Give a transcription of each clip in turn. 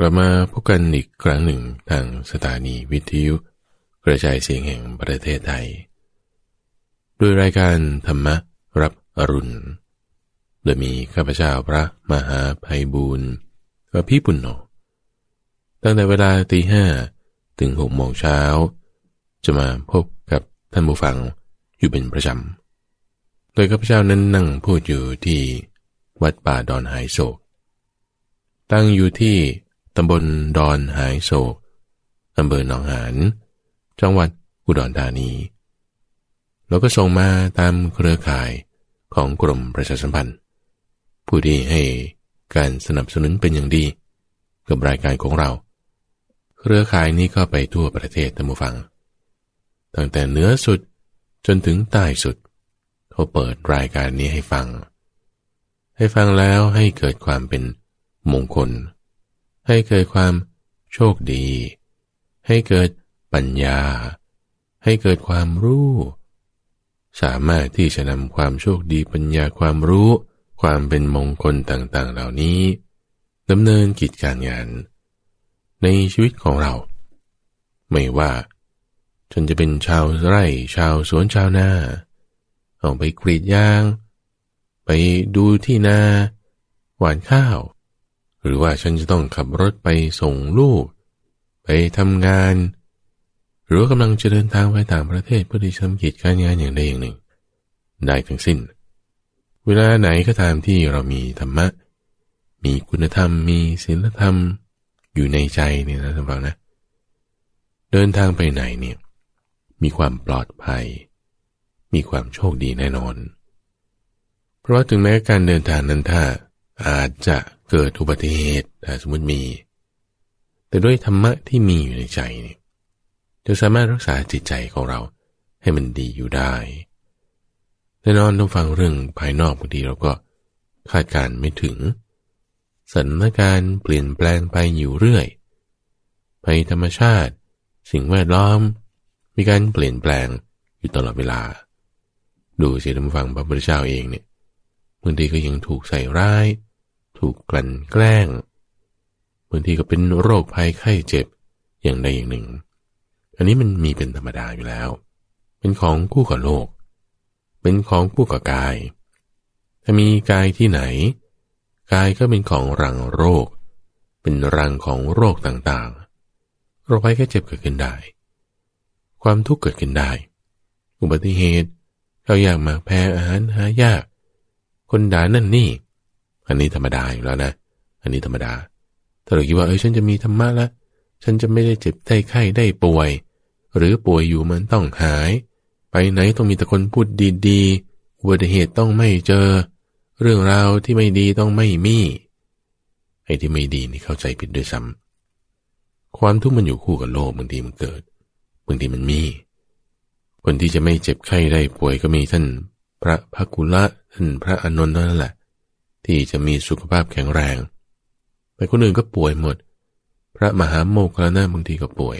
กลับมาพบกันอีกครั้งหนึ่งทางสถานีวิทยุกระจายเสียงแห่งประเทศไทยด้วยรายการธรรมรับอรุณ โดยมีข้าพเจ้าพระมหาภัยบูรณ์กับพี่ปุณโญตั้งแต่เวลาตีห้าถึงหกโมงเช้า จะมาพบกับท่านผู้ฟังอยู่เป็นประจำ โดยข้าพเจ้านั้นนั่งพูดอยู่ที่วัดป่าดอนหายโศก ตั้งอยู่ที่ ตำบลดอนหายโศกอำเภอหนองหานจังหวัดอุดรธานี แล้วก็ส่งมาตามเครือข่ายของกรมประชาสัมพันธ์ ผู้ที่ให้การสนับสนุนเป็นอย่างดี กับรายการของเรา เครือข่ายนี้ก็ไปทั่วประเทศท่านผู้ฟัง ตั้งแต่เหนือสุดจนถึงใต้สุด เขาเปิดรายการนี้ให้ฟัง ให้ฟังแล้วให้เกิดความเป็นมงคล ให้เกิดความโชคดี ให้เกิดปัญญา ให้เกิดความรู้ สามารถที่จะนำความโชคดีปัญญาความรู้ ความเป็นมงคลต่างๆ เหล่านี้ดำเนินกิจการงาน ในชีวิตของเรา ไม่ว่าฉันจะเป็นชาวไร่ชาวสวนชาวนาออกไปกรีดยาง ไปดูที่นา หวานข้าว หรือว่าฉันจะต้องขับรถไปส่งลูก ไปทำงาน หรือว่ากำลังจะเดินทางไปต่างประเทศเพื่อที่จะทำกิจการงานอย่างใดอย่างหนึ่ง ได้ทั้งสิ้น เวลาไหนก็ตามที่เรามีธรรมะ มีคุณธรรม มีศีลธรรม อยู่ในใจเนี่ยนะท่านฟังนะ เดินทางไปไหนเนี่ยมีความปลอดภัย มีความโชคดีแน่นอน เพราะถึงแม้การเดินทางนั้นถ้าอาจจะ เกิดอุบัติเหตุถ้าสมมติมี แต่ด้วยธรรมะที่มีอยู่ในใจนี่จะสามารถรักษาจิตใจของเราให้มันดีอยู่ได้แน่นอนต้องฟังเรื่องภายนอกบางทีเราก็คาดการไม่ถึงสถานการณ์เปลี่ยนแปลงไปอยู่เรื่อยภัยธรรมชาติ สิ่งแวดล้อม มีการเปลี่ยนแปลงอยู่ตลอดเวลา ดูสิท่านฟังพระพุทธเจ้าเองเนี่ยบางทีก็ยังถูกใส่ร้าย ถูกกลั่นแกล้งบางทีก็เป็นโรคภัยไข้เจ็บอย่างใดอย่างหนึ่ง อันนี้มันมีเป็นธรรมดาอยู่แล้ว เป็นของคู่กับโลก เป็นของคู่กับกาย ถ้ามีกายที่ไหน กายก็เป็นของรังโรค เป็นรังของโรคต่างๆ โรคภัยไข้เจ็บเกิดขึ้นได้ ความทุกข์เกิดขึ้นได้ อุบัติเหตุเราอยากมาแพ้อาหารหายาก คนด่านั่นนี่ อันนี้ธรรมดาอยู่แล้วนะ อันนี้ธรรมดา ถ้าเราคิดว่าเออฉันจะมีธรรมะล้วฉันจะไม่ได้เจ็บได้ไข้ได้ป่วย หรือป่วยอยู่มันต้องหาย ไปไหนต้องมีแต่คนพูดดีๆอุบัติเหตุต้องไม่เจอ เรื่องราวที่ไม่ดีต้องไม่มีไอ้ที่ไม่ดีนี่เข้าใจผิดด้วยซ้ำความทุกข์มันอยู่คู่กับโลกบางทีมันเกิดบางทีมันมี คนที่จะไม่เจ็บไข้ได้ป่วยก็มีท่าน พระพักุละท่านพระอนนท์นั่นแหละ ที่จะมีสุขภาพแข็งแรง แต่คนอื่นก็ป่วยหมด พระมหาโมคคลานะบางทีก็ป่วย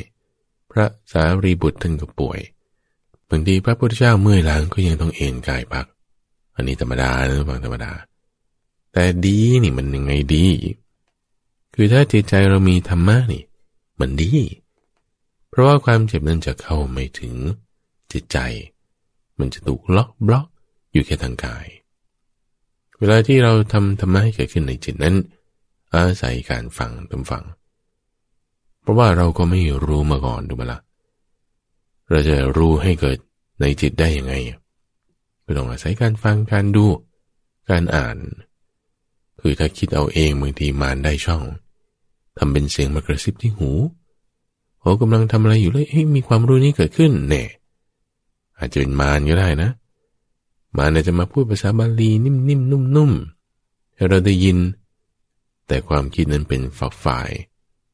พระสารีบุตรท่านก็ป่วย บางทีพระพุทธเจ้าเมื่อยล้างก็ยังต้องเอนกายพัก อันนี้ธรรมดานะบางธรรมดา แต่ดีนี่มันยังไงดี คือถ้าจิตใจเรามีธรรมะนี่ มันดี เพราะว่าความเจ็บนั้นจะเข้าไม่ถึงจิตใจ มันจะถูกล็อกบล็อกอยู่แค่ทางกาย เวลาที่เราทำธรรมะให้เกิดขึ้นในจิตนั้น อาศัยการฟังตามฟัง เพราะว่าเราก็ไม่รู้มาก่อนดูมาละเราจะรู้ให้เกิดในจิตได้ยังไงก็ต้องอาศัยการฟังการดู การอ่าน คือถ้าคิดเอาเองบางทีมานได้ช่องทำเป็นเสียงมากระซิบที่หูโอ้กำลังทำอะไรอยู่เลยเฮ้มีความรู้นี้เกิดขึ้นเน่อาจจะเป็นมารก็ได้นะ มาเนี่ยจะมาพูดภาษาบาลีนิ่มๆนุ่มๆให้เราได้ยิน แต่ความคิดนั้นเป็นฝักฝ่าย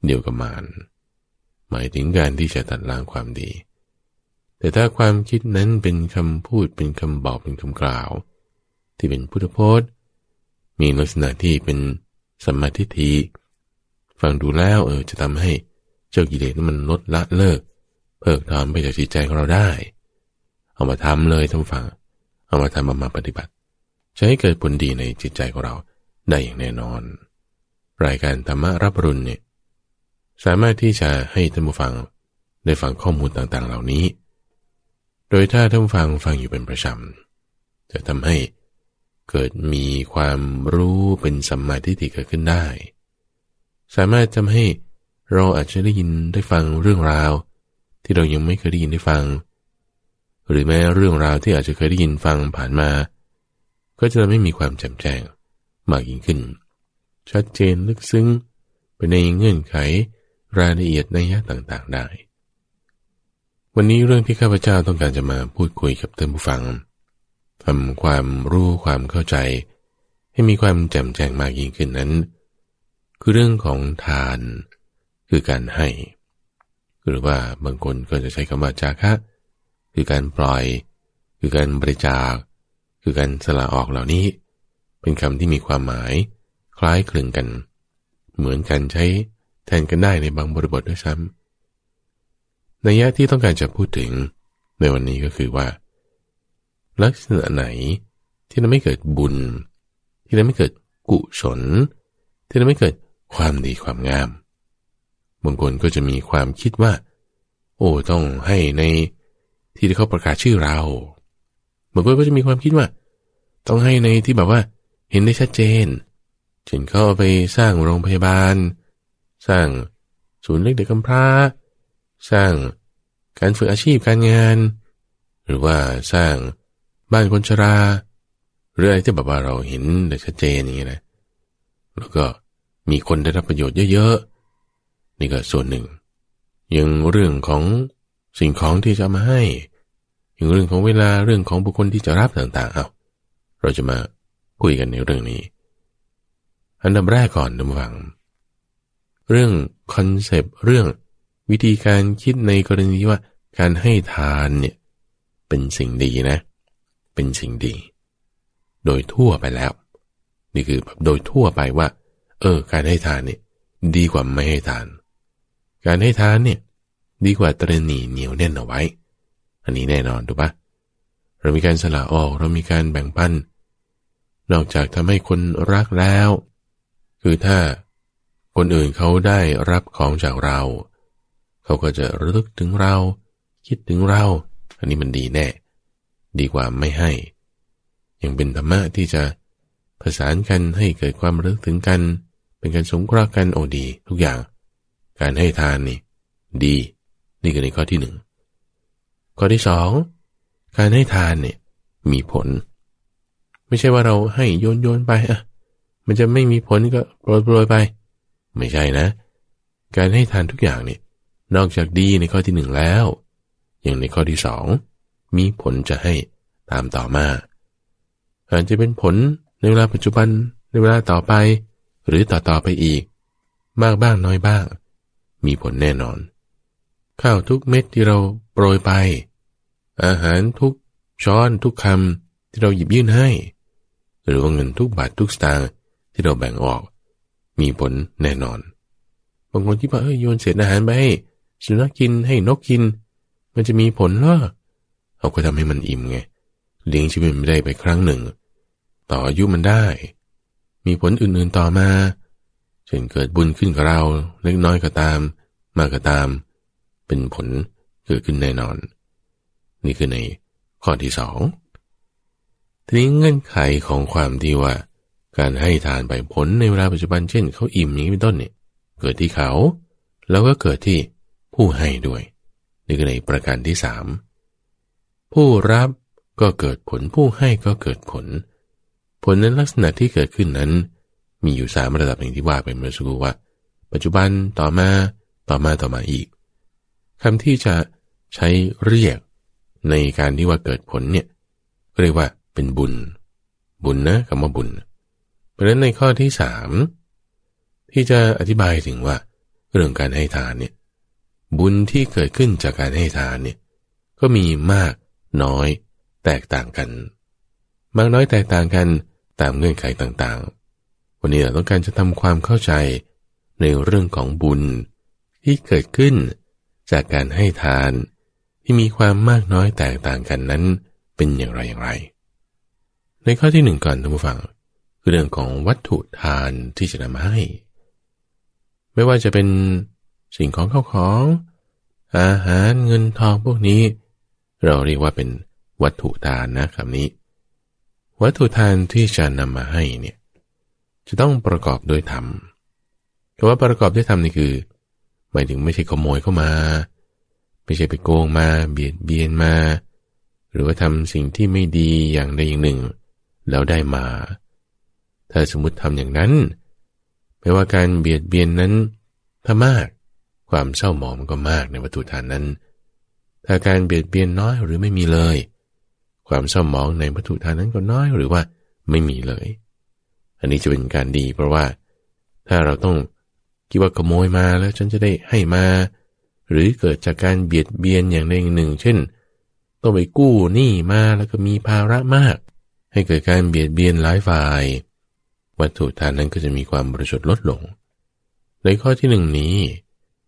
เดียวกับมารหมายถึงการที่จะตัดล้างความดี แต่ถ้าความคิดนั้นเป็นคำพูดเป็นคำบอกเป็นคำกล่าว ที่เป็นพุทธพจน์ มีลักษณะที่เป็นสมาธิทีฟังดูแล้วเออจะทำให้เจ้ากิเลสนั้นมันลดละเลิก เพิกถอนไปจากจิตใจของเราได้ เอามาทำเลยทั้งฟัง เอามาทำมาปฏิบัติ จะให้เกิดผลดีในจิตใจของเราได้อย่างแน่นอน รายการธรรมะรับรุนเนี่ยสามารถที่จะให้ท่านผู้ฟังได้ฟังข้อมูลต่างๆ เหล่านี้ โดยถ้าท่านผู้ฟังฟังอยู่เป็นประจำจะทำให้เกิดมีความรู้เป็นสัมมาทิฏฐิเกิดขึ้นได้ สามารถทำให้เราอาจจะได้ยินได้ฟังเรื่องราว ที่เรายังไม่เคยได้ยินได้ฟัง หรือแม้เรื่องราวที่อาจจะเคยได้ยินฟังผ่านมา ก็จะไม่มีความแจ่มแจ้งมากยิ่งขึ้น ชัดเจนลึกซึ้งไปในเงื่อนไขรายละเอียดในยะต่างๆได้ วันนี้เรื่องที่ข้าพเจ้าต้องการจะมาพูดคุยกับท่านผู้ฟังทำความรู้ความเข้าใจ ให้มีความแจ่มแจ้งมากยิ่งขึ้นนั้น คือเรื่องของทาน คือการให้ หรือว่าบางคนก็จะใช้คำว่าจาคะ คือการปล่อย คือการบริจาค คือการสละออกเหล่านี้ เป็นคำที่มีความหมาย คล้ายคลึงกัน เหมือนกันใช้แทนกันได้ในบางบริบทด้วยซ้ำในยะที่ต้องการจะพูดถึงในวันนี้ก็คือว่า ลักษณะไหนที่ทำให้เกิดบุญ ที่ทำให้เกิดกุศล ที่ทำให้เกิดความดีความงามบางคนก็จะมีความคิดว่า โอ้ต้องให้ใน ที่เขาประกาศชื่อเราบางคนก็จะมีความคิดว่า ต้องให้ในที่แบบว่า เห็นได้ชัดเจนเช่นเขาเอาไปสร้างโรงพยาบาล สร้างศูนย์เล็กเด็กกำพร้า สร้างการฝึกอาชีพการงาน หรือว่าสร้างบ้านคนชราหรืออะไรที่แบบว่าเราเห็นได้ชัดเจนอย่างนี้นะแล้วก็มีคนได้รับประโยชน์เยอะๆนี่ก็ส่วนหนึ่ง ยังเรื่องของสิ่งของที่จะมาให้ อยังเรื่องของเวลาเรื่องของบุคคลที่จะรับต่างๆ เอาเราจะมาคุยกันในเรื่องนี้ อันดับแรกก่อนดูฟัง เรื่องคอนเซปต์เรื่องวิธีการคิดในกรณีว่าการให้ทานเนี่ยเป็นสิ่งดีนะ เป็นสิ่งดี โดยทั่วไปแล้ว นี่คือแบบโดยทั่วไปว่า เออ การให้ทานเนี่ยดีกว่าไม่ให้ทาน การให้ทานเนี่ยดีกว่าตรนีเหนียวแน่นเอาไว้ อันนี้แน่นอนถูกปะเรามีการสละออก เรามีการแบ่งปัน นอกจากทำให้คนรักแล้ว คือถ้าคนอื่นเขาได้รับของจากเรา เขาก็จะระลึกถึงเรา คิดถึงเรา อันนี้มันดีแน่ ดีกว่าไม่ให้ ยังเป็นธรรมะที่จะประสานกันให้เกิดความระลึกถึงกัน เป็นการสงเคราะห์กันโอดี ทุกอย่าง การให้ทานนี่ ดี นี่คือในข้อที่หนึ่ง ข้อที่สองการให้ทานเนี่ยมีผล ไม่ใช่ว่าเราให้โยนโยนไปอะมันจะไม่มีผลก็โปรยโปรยไป ไม่ใช่นะ การให้ทานทุกอย่างเนี่ยนอกจากดีในข้อที่หนึ่งแล้วอย่างในข้อที่สองมีผลจะให้ตามต่อมาอาจจะเป็นผลในเวลาปัจจุบันในเวลาต่อไป หรือต่อต่อไปอีก มากบ้างน้อยบ้าง มีผลแน่นอน ข้าวทุกเม็ดที่เราโปรยไป อาหารทุกช้อนทุกคำที่เราหยิบยื่นให้ หรือว่าเงินทุกบาททุกสตางค์ที่เราแบ่งออก มีผลแน่นอนบางคนคิดว่าเอ้ยโยนเศษอาหารไปให้สุนัขกินให้นกกิน มันจะมีผลเหรอเขาก็ทำให้มันอิ่มไงเลี้ยงชีวิตไม่ได้ไปครั้งหนึ่ง ต่ออายุมันได้ มีผลอื่นๆต่อมาเช่นเกิดบุญขึ้นกับเรา เล็กน้อยก็ตาม มากก็ตาม เป็นผลเกิดขึ้นแน่นอน นี่คือในข้อที่สองทีนี้เงื่อนไขของความที่ว่า การให้ทานไปผลในเวลาปัจจุบันเช่นเขาอิ่มอย่างนี้เป็นต้นเนี่ยเกิดที่เขา แล้วก็เกิดที่ผู้ให้ด้วย นี่คือในประการที่สามผู้รับก็เกิดผลผู้ให้ก็เกิดผล ผลนั้นลักษณะที่เกิดขึ้นนั้น มีอยู่สามระดับอย่างที่ว่าไปเมื่อสักครู่ว่า ปัจจุบันต่อมาต่อมาต่อมาอีก คำที่จะใช้เรียกในการที่ว่าเกิดผลเนี่ยเรียกว่าเป็นบุญ บุญนะคำว่าบุญ เพราะฉะนั้นในข้อที่สามที่จะอธิบายถึงว่า เรื่องการให้ทานเนี่ยบุญที่เกิดขึ้นจากการให้ทานเนี่ยก็มีมากน้อยแตกต่างกัน มากน้อยแตกต่างกันตามเงื่อนไขต่างๆ วันนี้เราต้องการจะทำความเข้าใจในเรื่องของบุญที่เกิดขึ้น จากการให้ทานที่มีความมากน้อยแตกต่างกันนั้นเป็นอย่างไรอย่างไร ในข้อที่หนึ่งก่อนท่านผู้ฟัง คือเรื่องของวัตถุทานที่จะนำมาให้ ไม่ว่าจะเป็นสิ่งของเข้าของ อาหารเงินทองพวกนี้ เราเรียกว่าเป็นวัตถุทานนะคำนี้ วัตถุทานที่จะนำมาให้เนี่ยจะต้องประกอบด้วยธรรมคำว่าประกอบด้วยธรรมนี่คือ หมายถึงไม่ใช่ขโมยเข้ามา ไม่ใช่ไปโกงมาเบียดเบียนมา หรือว่าทำสิ่งที่ไม่ดีอย่างใดอย่างหนึ่ง แล้วได้มา ถ้าสมมติทำอย่างนั้นแปลว่าการเบียดเบียนนั้น ถ้ามาก ความเศร้าหมองมันก็มากในวัตถุทานนั้น ถ้าการเบียดเบียนน้อยหรือไม่มีเลย ความเศร้าหมองในวัตถุทานนั้นก็น้อยหรือว่าไม่มีเลย อันนี้จะเป็นการดีเพราะว่า ถ้าเราต้อง คิดว่าขโมยมาแล้วฉันจะได้ให้มา หรือเกิดจากการเบียดเบียนอย่างใดอย่างหนึ่ง เช่นต้องไปกู้หนี้มาแล้วก็มีภาระมาก ให้เกิดการเบียดเบียนหลายฝ่าย วัตถุทานนั้นก็จะมีความบริสุทธิ์ลดลง ในข้อที่หนึ่งนี้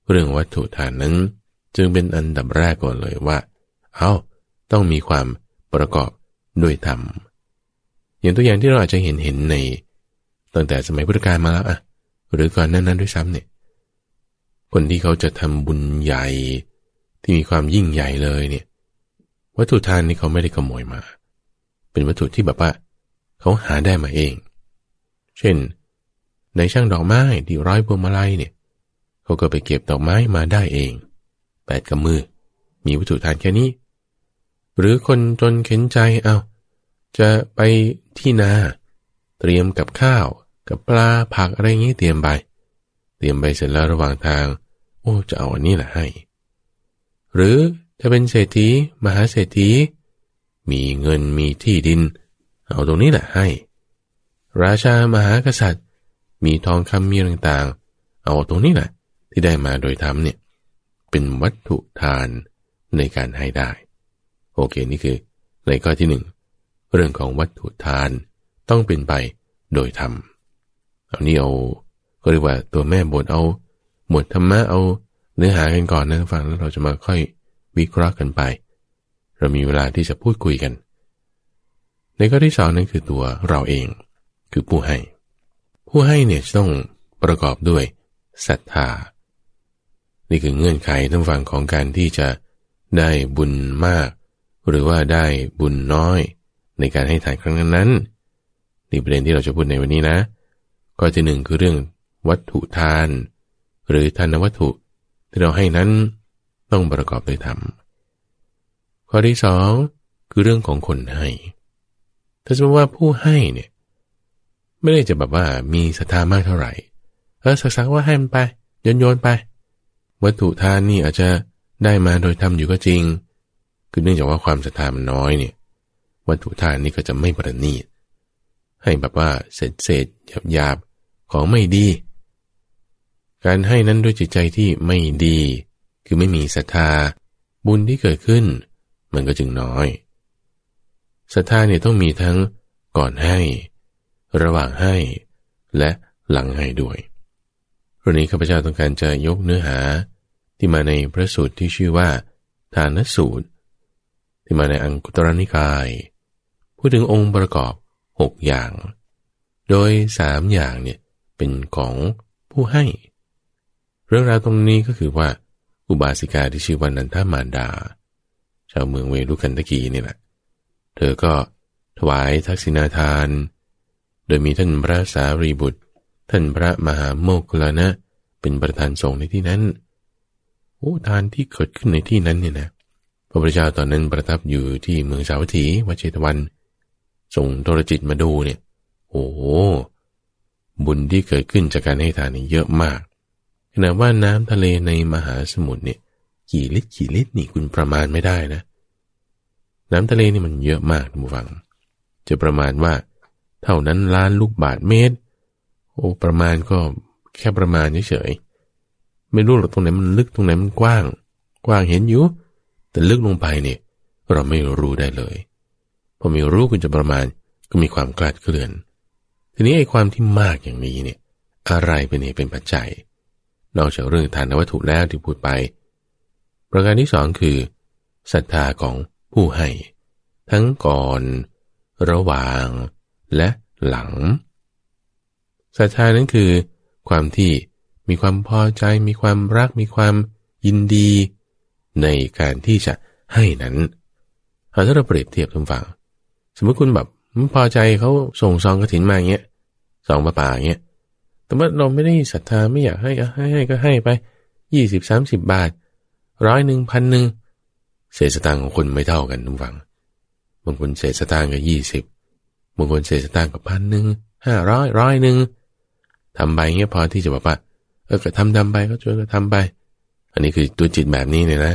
เรื่องวัตถุทานนั้นจึงเป็นอันดับแรกก่อนเลยว่า เอาต้องมีความประกอบด้วยธรรม อย่างตัวอย่างที่เราอาจจะเห็นเห็นใน ตั้งแต่สมัยพุทธกาลมาแล้วอะ หรือก่อนนั้นนั้นด้วยซ้ำเนี่ยคนที่เขาจะทำบุญใหญ่ที่มีความยิ่งใหญ่เลยเนี่ย วัตถุทานนี่เขาไม่ได้ขโมยมา เป็นวัตถุที่แบบว่าเขาหาได้มาเอง เช่น ในช่างดอกไม้ที่ร้อยพวงมาลัยเนี่ยเขาก็ไปเก็บดอกไม้มาได้เองแปดกำมือ มีวัตถุทานแค่นี้ หรือคนจนเข็นใจเอา้าจะไปที่นา เตรียมกับข้าว กับปลาผักอะไรงี้เตรียมไป เตรียมไปเสร็จแล้วระหว่างทาง โอ้จะเอาอันนี้แหละให้ หรือถ้าเป็นเศรษฐีมหาเศรษฐี มีเงินมีที่ดิน เอาตรงนี้แหละให้ ราชามหากษัตริย์ มีทองคำมีต่างๆ เอาตรงนี้แหละ ที่ได้มาโดยธรรมเนี่ยเป็นวัตถุทานในการให้ได้ โอเคนี่คือในข้อที่หนึ่งเรื่องของวัตถุทานต้องเป็นไปโดยธรรม เอานี่เอาก็เรียกว่าตัวแม่บทเอาหมวดธรรมะเอาเนื้อหากันก่อนนะฟังแล้วเราจะมาค่อยวิเคราะห์กันไป เรามีเวลาที่จะพูดคุยกัน ในข้อที่สองนั้นคือตัวเราเอง คือผู้ให้ ผู้ให้เนี่ยจะต้องประกอบด้วยศรัทธา นี่คือเงื่อนไขทั้งฝั่งของการที่จะได้บุญมาก หรือว่าได้บุญน้อย ในการให้ทานครั้งนั้นนี่ประเด็นที่เราจะพูดในวันนี้นะ ข้อที่หนึ่งคือเรื่องวัตถุทาน หรือทานวัตถุที่เราให้นั้นต้องประกอบด้วยธรรม ข้อที่สองคือเรื่องของคนให้ ถ้าสมมติว่าผู้ให้เนี่ยไม่ได้จะแบบว่ามีศรัทธามากเท่าไหร่เออสักสักว่าให้มันไปโยนโยนไป วัตถุทานนี่อาจจะได้มาโดยทำอยู่ก็จริง คือเนื่องจากว่าความศรัทธามันน้อยเนี่ย วัตถุทานนี่ก็จะไม่ประณีตให้แบบว่าเศษเศษหยาบหยาบ ของไม่ดี การให้นั้นด้วยจิตใจที่ไม่ดี คือไม่มีศรัทธา บุญที่เกิดขึ้น มันก็จึงน้อยศรัทธาเนี่ยต้องมีทั้งก่อนให้ ระหว่างให้ และหลังให้ด้วยวันนี้ข้าพเจ้าต้องการจะยกเนื้อหาที่มาในพระสูตรที่ชื่อว่า ทานสูตร ที่มาในอังคุตรนิกาย พูดถึงองค์ประกอบหกอย่าง โดยสามอย่างเนี่ย เป็นของผู้ให้ เรื่องราวตรงนี้ก็คือว่า อุบาสิกาที่ชื่อวันนันทามารดา ชาวเมืองเวลุกันตะกีนี่แหละ เธอก็ถวายทักษิณาทาน โดยมีท่านพระสารีบุตร ท่านพระมหาโมกลานะ เป็นประธานสงฆ์ในที่นั้น โอ้ทานที่เกิดขึ้นในที่นั้นเนี่ยนะพระพุทธเจ้าตอนนั้นประทับอยู่ที่เมืองสาวัตถีวัดเชตวันส่งโทรจิตมาดูเนี่ย โอ้ บุญที่เกิดขึ้นจากการให้ทานนี่เยอะมากขณะว่าน้ำทะเลในมหาสมุทรเนี่ยกี่ลิตรกี่ลิตรนี่คุณประมาณไม่ได้นะ น้ำทะเลนี่มันเยอะมากทุกฝัง จะประมาณว่า เท่านั้นล้านลูกบาทเมตร โอ้ประมาณก็แค่ประมาณเฉยๆไม่รู้หรอกตรงไหนมันลึกตรงไหนมันกว้าง กว้างเห็นอยู่ แต่ลึกลงไปเนี่ยเราไม่รู้ได้เลยพอไม่รู้คุณจะประมาณก็มีความกลาดเคลื่อน ทีนี้ไอ้ความที่มากอย่างนี้เนี่ยอะไรเป็นเหตุเป็นปัจจัย นอกจากเรื่องทานวัตถุแล้วที่พูดไป ประการที่สองคือศรัทธาของผู้ให้ ทั้งก่อน ระหว่างและหลังศรัทธานั้นคือ ความที่มีความพอใจ มีความรัก มีความยินดี ในการที่จะให้นั้นถ้าเราเปรียบเทียบทุกฝั่งสมมติคุณแบบ พอใจเขาส่งซองกระถินมาเงี้ยซองปลาป่าเงี้ยแต่ว่าเราไม่ได้ศรัทธาไม่อยากให้ให้ให้ก็ให้ไปยี่สิบสามสิบบาทร้อยหนึ่งพันหนึ่งเศษสตางค์ของคนไม่เท่ากันทุกฝั่งบางคนเศษสตางค์ก็ยี่สิบบางคนเศษสตางค์ก็พันหนึ่งห้าร้อยร้อยหนึ่งทำไปเงี้ยพอที่จะบอกว่าเออก็ทำทำไปก็ช่วยก็ทำไป อันนี้คือตัวจิตแบบนี้เนี่ยนะ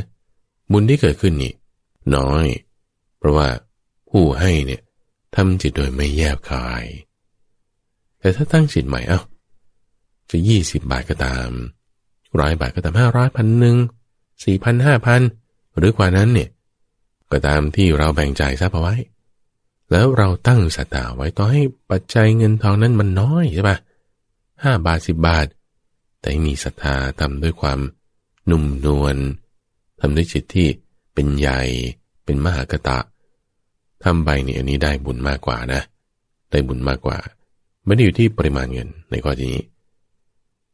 บุญที่เกิดขึ้นนี่ น้อย เพราะว่าผู้ให้เนี่ย ทำจิตโดยไม่แยบคาย แต่ถ้าตั้งจิตใหม่เอา้าจะยี่สิบบาทก็ตามร้อยบาทก็ตามห้าร้อยพันหนึ่งสี่พันห้าพันหรือกว่านั้นเนี่ยก็ตามที่เราแบ่งใจทรัพย์เอาไว้ แล้วเราตั้งสัตาไว้ต่อให้ปัจจัยเงินทองนั้นมันน้อยใช่ปะห้าบาทสิบบาท แต่มีศรัทธาทำด้วยความนุ่มนวลทำด้วยจิตที่เป็นใหญ่ เป็นมหากตะ ทำไปเนี่ยอันนี้ได้บุญมากกว่านะ ได้บุญมากกว่า ไม่ได้อยู่ที่ปริมาณเงินในข้อนี้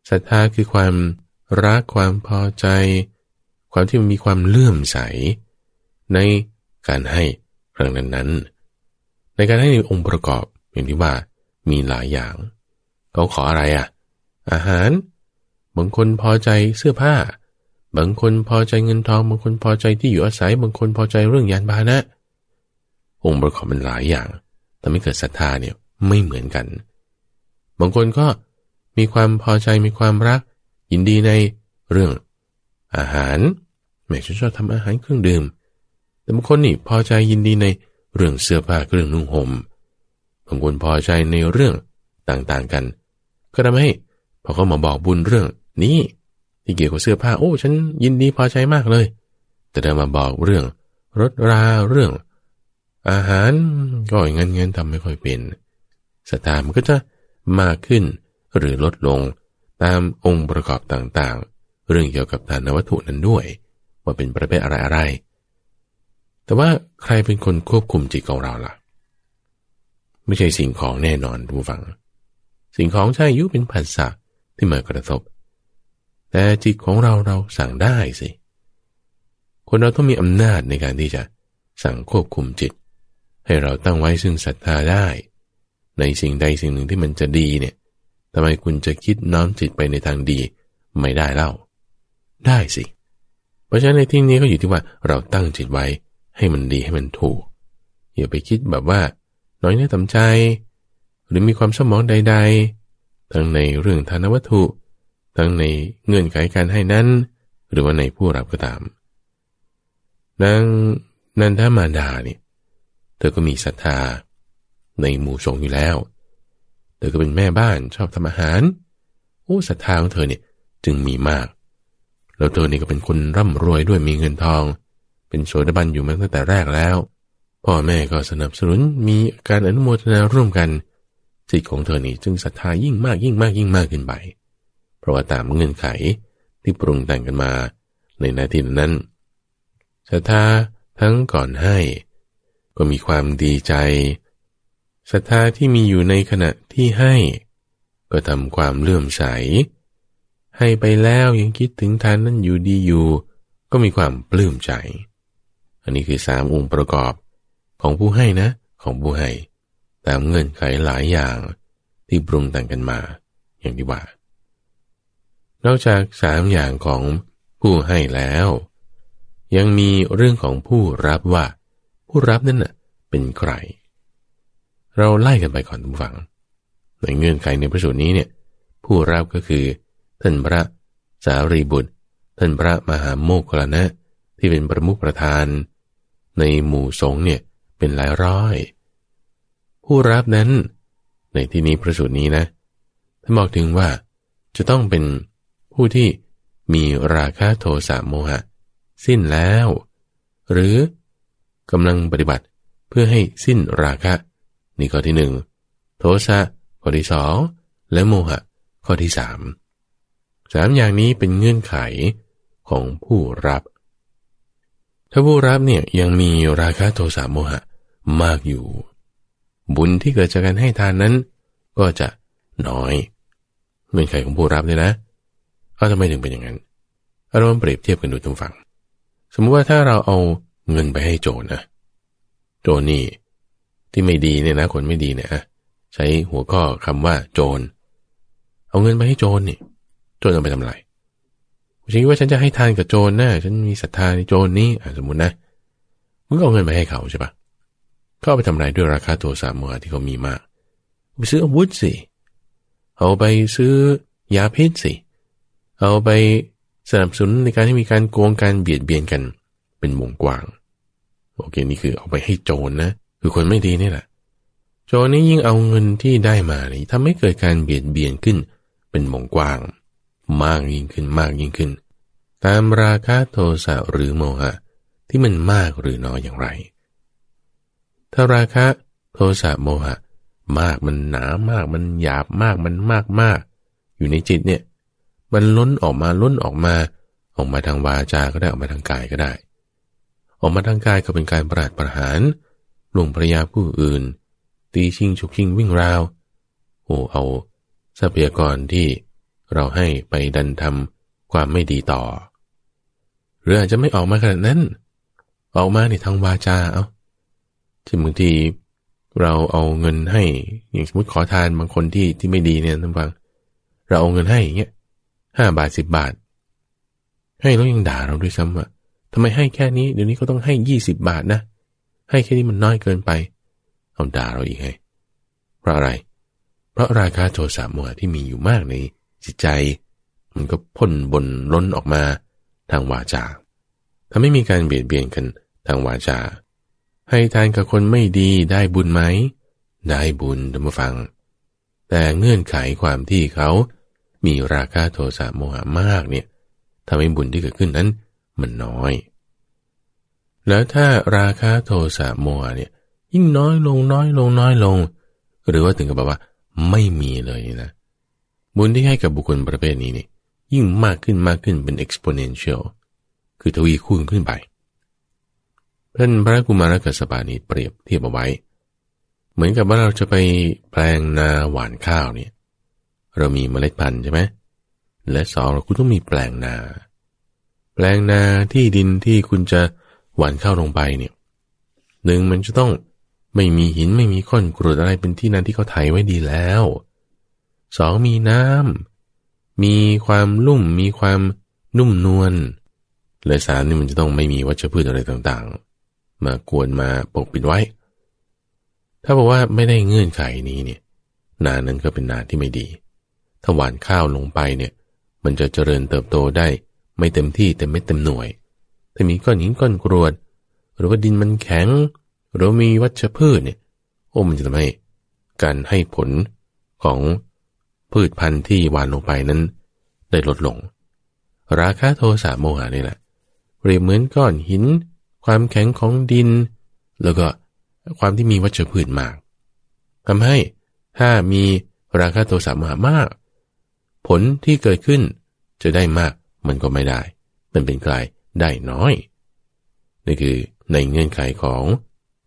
ศรัทธาคือความรักความพอใจ ความที่มันมีความเลื่อมใส ในการให้ครั้งนั้นๆ ในการให้ในองค์ประกอบอย่างที่ว่ามีหลายอย่าง เขาขออะไรอะ่ะ อาหาร บางคนพอใจเสื้อผ้า บางคนพอใจเงินทอง บางคนพอใจที่อยู่อาศัย บางคนพอใจเรื่องยานพาหนะ องค์ประกอบมันหลายอย่างทำให้เกิดศรัทธาเนี่ยไม่เหมือนกัน บางคนก็มีความพอใจมีความรัก ยินดีในเรื่องอาหารแม่ฉันชอบทำอาหารเครื่องดื่ม แต่บางคนนี่พอใจยินดีในเรื่องเสื้อผ้าเครื่องนุ่งหม่มบางคนพอใจในเรื่องต่างๆกัน ก็ทำให้พอเขามาบอกบุญเรื่องนี้ที่เกี่ยวกับเสื้อผ้าโอ้ฉันยินดีพอใจมากเลย แต่ได้มาบอกเรื่องรถราเรื่อง อาหารก็อย่างนั้นงั้นทำไม่ค่อยเป็นสตามันก็จะมากขึ้นหรือลดลงตามองค์ประกอบต่างๆ เรื่องเกี่ยวกับทานวัตถุนั้นด้วย ว่าเป็นประเภทอะไรๆแต่ว่าใครเป็นคนควบคุมจิตของเราล่ะ ไม่ใช่สิ่งของแน่นอนดูฟัง สิ่งของใช่ยุเป็นผัสสะที่มากระทบ แต่จิตของเราเราสั่งได้สิ คนเราต้องมีอำนาจในการที่จะสั่งควบคุมจิต ให้เราตั้งไว้ซึ่งศรัทธาได้ ในสิ่งใดสิ่งหนึ่งที่มันจะดีเนี่ยทำไมคุณจะคิดน้อมจิตไปในทางดีไม่ได้เล่า ได้สิ เพราะฉะนั้นในที่นี้ก็อยู่ที่ว่าเราตั้งจิตไว้ให้มันดีให้มันถูกอย่าไปคิดแบบว่า น้อยเนื้อต่ำใจ หรือมีความสมองใด ๆ ทั้งในเรื่องทานวัตถุ ทั้งในเงื่อนไขการให้นั้น หรือว่าในผู้รับก็ตามนางนันทามาดาเนี่ย เธอก็มีศรัทธา ในหมู่สงฆ์อยู่แล้ว เธอก็เป็นแม่บ้านชอบทำอาหาร โอ้ศรัทธาของเธอเนี่ยจึงมีมาก แล้วเธอนี่ก็เป็นคนร่ำรวยด้วยมีเงินทอง เป็นโสดาบันอยู่มาตั้งแต่แรกแล้ว พ่อแม่ก็สนับสนุนมีการอนุโมทนาร่วมกันจิตของเธอนี่จึงศรัทธายิ่งมากยิ่งมากยิ่งมากขึ้นไป เพราะว่าตามเงื่อนไขที่ปรุงแต่งกันมาในนาทีนั้นศรัทธาทั้งก่อนให้ ก็มีความดีใจศรัทธาที่มีอยู่ในขณะที่ให้ ก็ทำความเลื่อมใส ให้ไปแล้วยังคิดถึงทานนั้นอยู่ดีอยู่ ก็มีความปลื้มใจ อันนี้คือสามองค์ประกอบของผู้ให้นะ ของผู้ให้ ตามเงื่อนไขหลายอย่างที่ปรุงแต่งกันมา อย่างที่ว่า นอกจากสามอย่างของผู้ให้แล้ว ยังมีเรื่องของผู้รับว่า ผู้รับนั่นน่ะเป็นใคร เราไล่กันไปก่อนทุกฝัง ในเงื่อนไขในพระสูตรนี้เนี่ยผู้รับก็คือ ท่านพระสารีบุตร ท่านพระมหาโมกขลนะ ที่เป็นประมุขประธาน ในหมู่สงฆ์เนี่ยเป็นหลายร้อย ผู้รับนั้น ในที่นี้พระสูตรนี้นะท่านบอกถึงว่าจะต้องเป็นผู้ที่มีราคะโทสะโมหะ สิ้นแล้ว หรือ กำลังปฏิบัติเพื่อให้สิ้นราคะ นี่ข้อที่หนึ่งโทสะข้อที่สองและโมหะ ข้อที่สามสามอย่างนี้เป็นเงื่อนไขของผู้รับ ถ้าผู้รับเนี่ยยังมีราคะโทสะโมหะมากอยู่ บุญที่เกิดจากการให้ทานนั้น ก็จะน้อย เงื่อนไขของผู้รับเนี่ยนะเอาทำไมถึงเป็นอย่างนั้นเรามาเปรียบเทียบกันดูทุกฝั่ง สมมติว่าถ้าเราเอา เงินไปให้โจรนะ โจรนี่ ที่ไม่ดีเนี่ยนะ คนไม่ดีเนี่ยใช้หัวข้อคำว่าโจร เอาเงินไปให้โจรนี่ โจรเอาไปทำอะไรฉันคิดว่าฉันจะให้ทานกับโจรนะฉันมีศรัทธาในโจรนี้สมมตินะมึงเอาเงินไปให้เขาใช่ปะเขาเอาไปทำอะไรด้วยราคาโทรศัพท์มือที่เขามีมากไปซื้ออาวุธสิเอาไปซื้อยาพิษสิเอาไปสนับสนุนในการให้มีการโกงการเบียดเบียนกันเป็นวงกว้าง โอเคนี่คือเอาไปให้โจรนะคือคนไม่ดีนี่แหละ โจรนี่ยิ่งเอาเงินที่ได้มานี่ทำให้เกิดการเบียดเบียนขึ้น เป็นวงกว้าง มากยิ่งขึ้นมากยิ่งขึ้น ตามราคะโทสะหรือโมหะ ที่มันมากหรือน้อยอย่างไร ถ้าราคะโทสะโมหะ มากมันหนามากมันหยาบมากมันมากมากอยู่ในจิตเนี่ย มันล้นออกมาล้นออกมา ออกมาทางวาจาก็ได้ออกมาทางกายก็ได้ ออกมาทางกายก็เป็นการประหลารประหารลงภรยาผู้อื่น ตีชิง ฉุกชิงวิ่งราว โอ้เอาทรัพยากรที่เราให้ไปดันทำความไม่ดีต่อ หรืออาจจะไม่ออกมาขนาดนั้น ออกมาในทางวาจาเอาที่บางทีเราเอาเงินให้ อย่างสมมติขอทานบางคนที่ที่ไม่ดีเนี่ยท่านฟัง เราเอาเงินให้อย่างเงี้ยห้าบาทสิบบาท ให้แล้วยังด่าเราด้วยซ้ำว่า ทำไมให้แค่นี้เดี๋ยวนี้ก็ต้องให้ยี่สิบบาทนะ ให้แค่นี้มันน้อยเกินไป เอาด่าเราอีกไงเพราะอะไร เพราะราคาโทสะโมหะที่มีอยู่มากในจิตใจ มันก็พ่นบนล้นออกมาทางวาจาทำให้มีการเบียดเบียนกันทางวาจา ให้ทานกับคนไม่ดีได้บุญไหม ได้บุญธรรมฟัง แต่เงื่อนไขความที่เขา มีราคะโทสะโมหะมากเนี่ยทำให้บุญที่เกิดขึ้นนั้น มันน้อย แล้วถ้าราคะโทสะโมหะเนี่ยยิ่งน้อยลงน้อยลงน้อยลง หรือว่าถึงกับแบบว่าไม่มีเลยนะบุญที่ให้กับบุคคลประเภทนี้นี่ยิ่งมากขึ้นมากขึ้นเป็น exponential คือทวีคูณขึ้นไปเพื่อนพระกุมารกัสปานีเปรียบเทียบเอาไว้ เหมือนกับว่าเราจะไปแปลงนาหวานข้าวเนี่ย เรามีเมล็ดพันธุ์ใช่ไหมและสองเราคุณต้องมีแปลงนา แปลงนาที่ดินที่คุณจะหว่านข้าวลงไปเนี่ยหนึ่งมันจะต้องไม่มีหินไม่มีข้อนกรวดอะไรเป็นที่นั้นที่เขาไถไว้ดีแล้วสองมีน้ำมีความลุ่มมีความนุ่มนวลและสามนี่มันจะต้องไม่มีวัชพืชอะไรต่างๆ มากวนมาปกปิดไว้ ถ้าบอกว่าไม่ได้เงื่อนไขนี้เนี่ยนานั้นก็เป็นนาที่ไม่ดี ถ้าหว่านข้าวลงไปเนี่ย มันจะเจริญเติบโตได้ ไม่เต็มที่แต่ไม่เต็มหน่วย ถ้ามีก้อนหินก้อนกรวด หรือว่าดินมันแข็ง หรือมีวัชพืชเนี่ยโอ้มันจะทำให้การให้ผลของพืชพันธุ์ที่หวานลงไปนั้น ได้ลดลง ราคาโทสะโมหะนี่แหละเปรียบเหมือนก้อนหิน ความแข็งของดิน แล้วก็ความที่มีวัชพืชมากทำให้ถ้ามีราคาโทสะโมหะมาก ผลที่เกิดขึ้นจะได้มาก มันก็ไม่ได้ มันเป็นกลายได้น้อยนี่คือในเงื่อนไขของ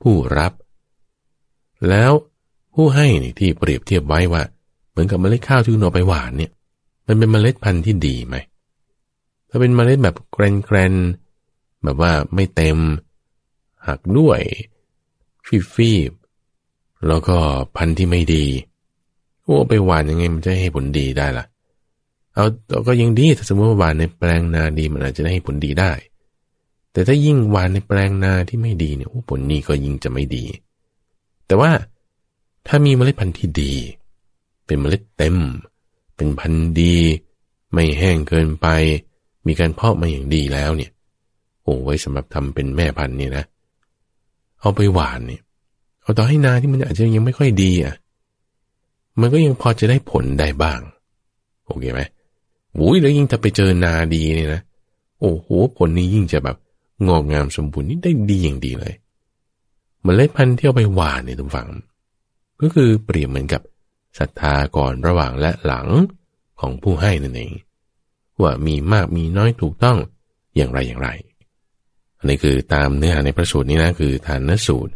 ผู้รับ แล้วผู้ให้นี่ที่เปรียบเทียบไว้ว่า เหมือนกับเมล็ดข้าวที่คุณเอาไปหวานเนี่ย มันเป็นเมล็ดพันธุ์ที่ดีไหมถ้าเป็นเมล็ดแบบแกรนแกรนแบบว่าไม่เต็ม หักด้วยฟีฟีบแล้วก็พันธุ์ที่ไม่ดีโอ้ไปหวานยังไงมันจะให้ผลดีได้ล่ะ เอาก็ยังดีถ้าสมมติว่าหวานในแปลงนาดีมันอาจจะได้ให้ผลดีได้ แต่ถ้ายิ่งหวานในแปลงนาที่ไม่ดีเนี่ยผลนี้ก็ยิ่งจะไม่ดี แต่ว่าถ้ามีเมล็ดพันธุ์ที่ดี เป็นเมล็ดเต็ม เป็นพันธุ์ดี ไม่แห้งเกินไป มีการเพาะมาอย่างดีแล้วเนี่ยโอ้ไว้สำหรับทำเป็นแม่พันธุ์เนี่ยนะ เอาไปหวานเนี่ยเอาต่อให้นาที่มันอาจจะยังไม่ค่อยดีอะมันก็ยังพอจะได้ผลได้บ้างโอเคไหม อุ้ยแล้วยิ่งถ้าไปเจอนาดีเนี่ยนะโอ้โหผลนี้ยิ่งจะแบบงอกงามสมบูรณ์นี่ได้ดีอย่างดีเลยมเมล็ดพันธุ์ที่เอาไปหวานเนี่ยทุกฝัง ก็คือเปรียบเหมือนกับศรัทธาก่อนระหว่างและหลังของผู้ให้นั่นเอง ว่ามีมากมีน้อยถูกต้องอย่างไรอย่างไร อันนี้คือตามเนื้อหาในพระสูตรนี้นะคือทานนสูตร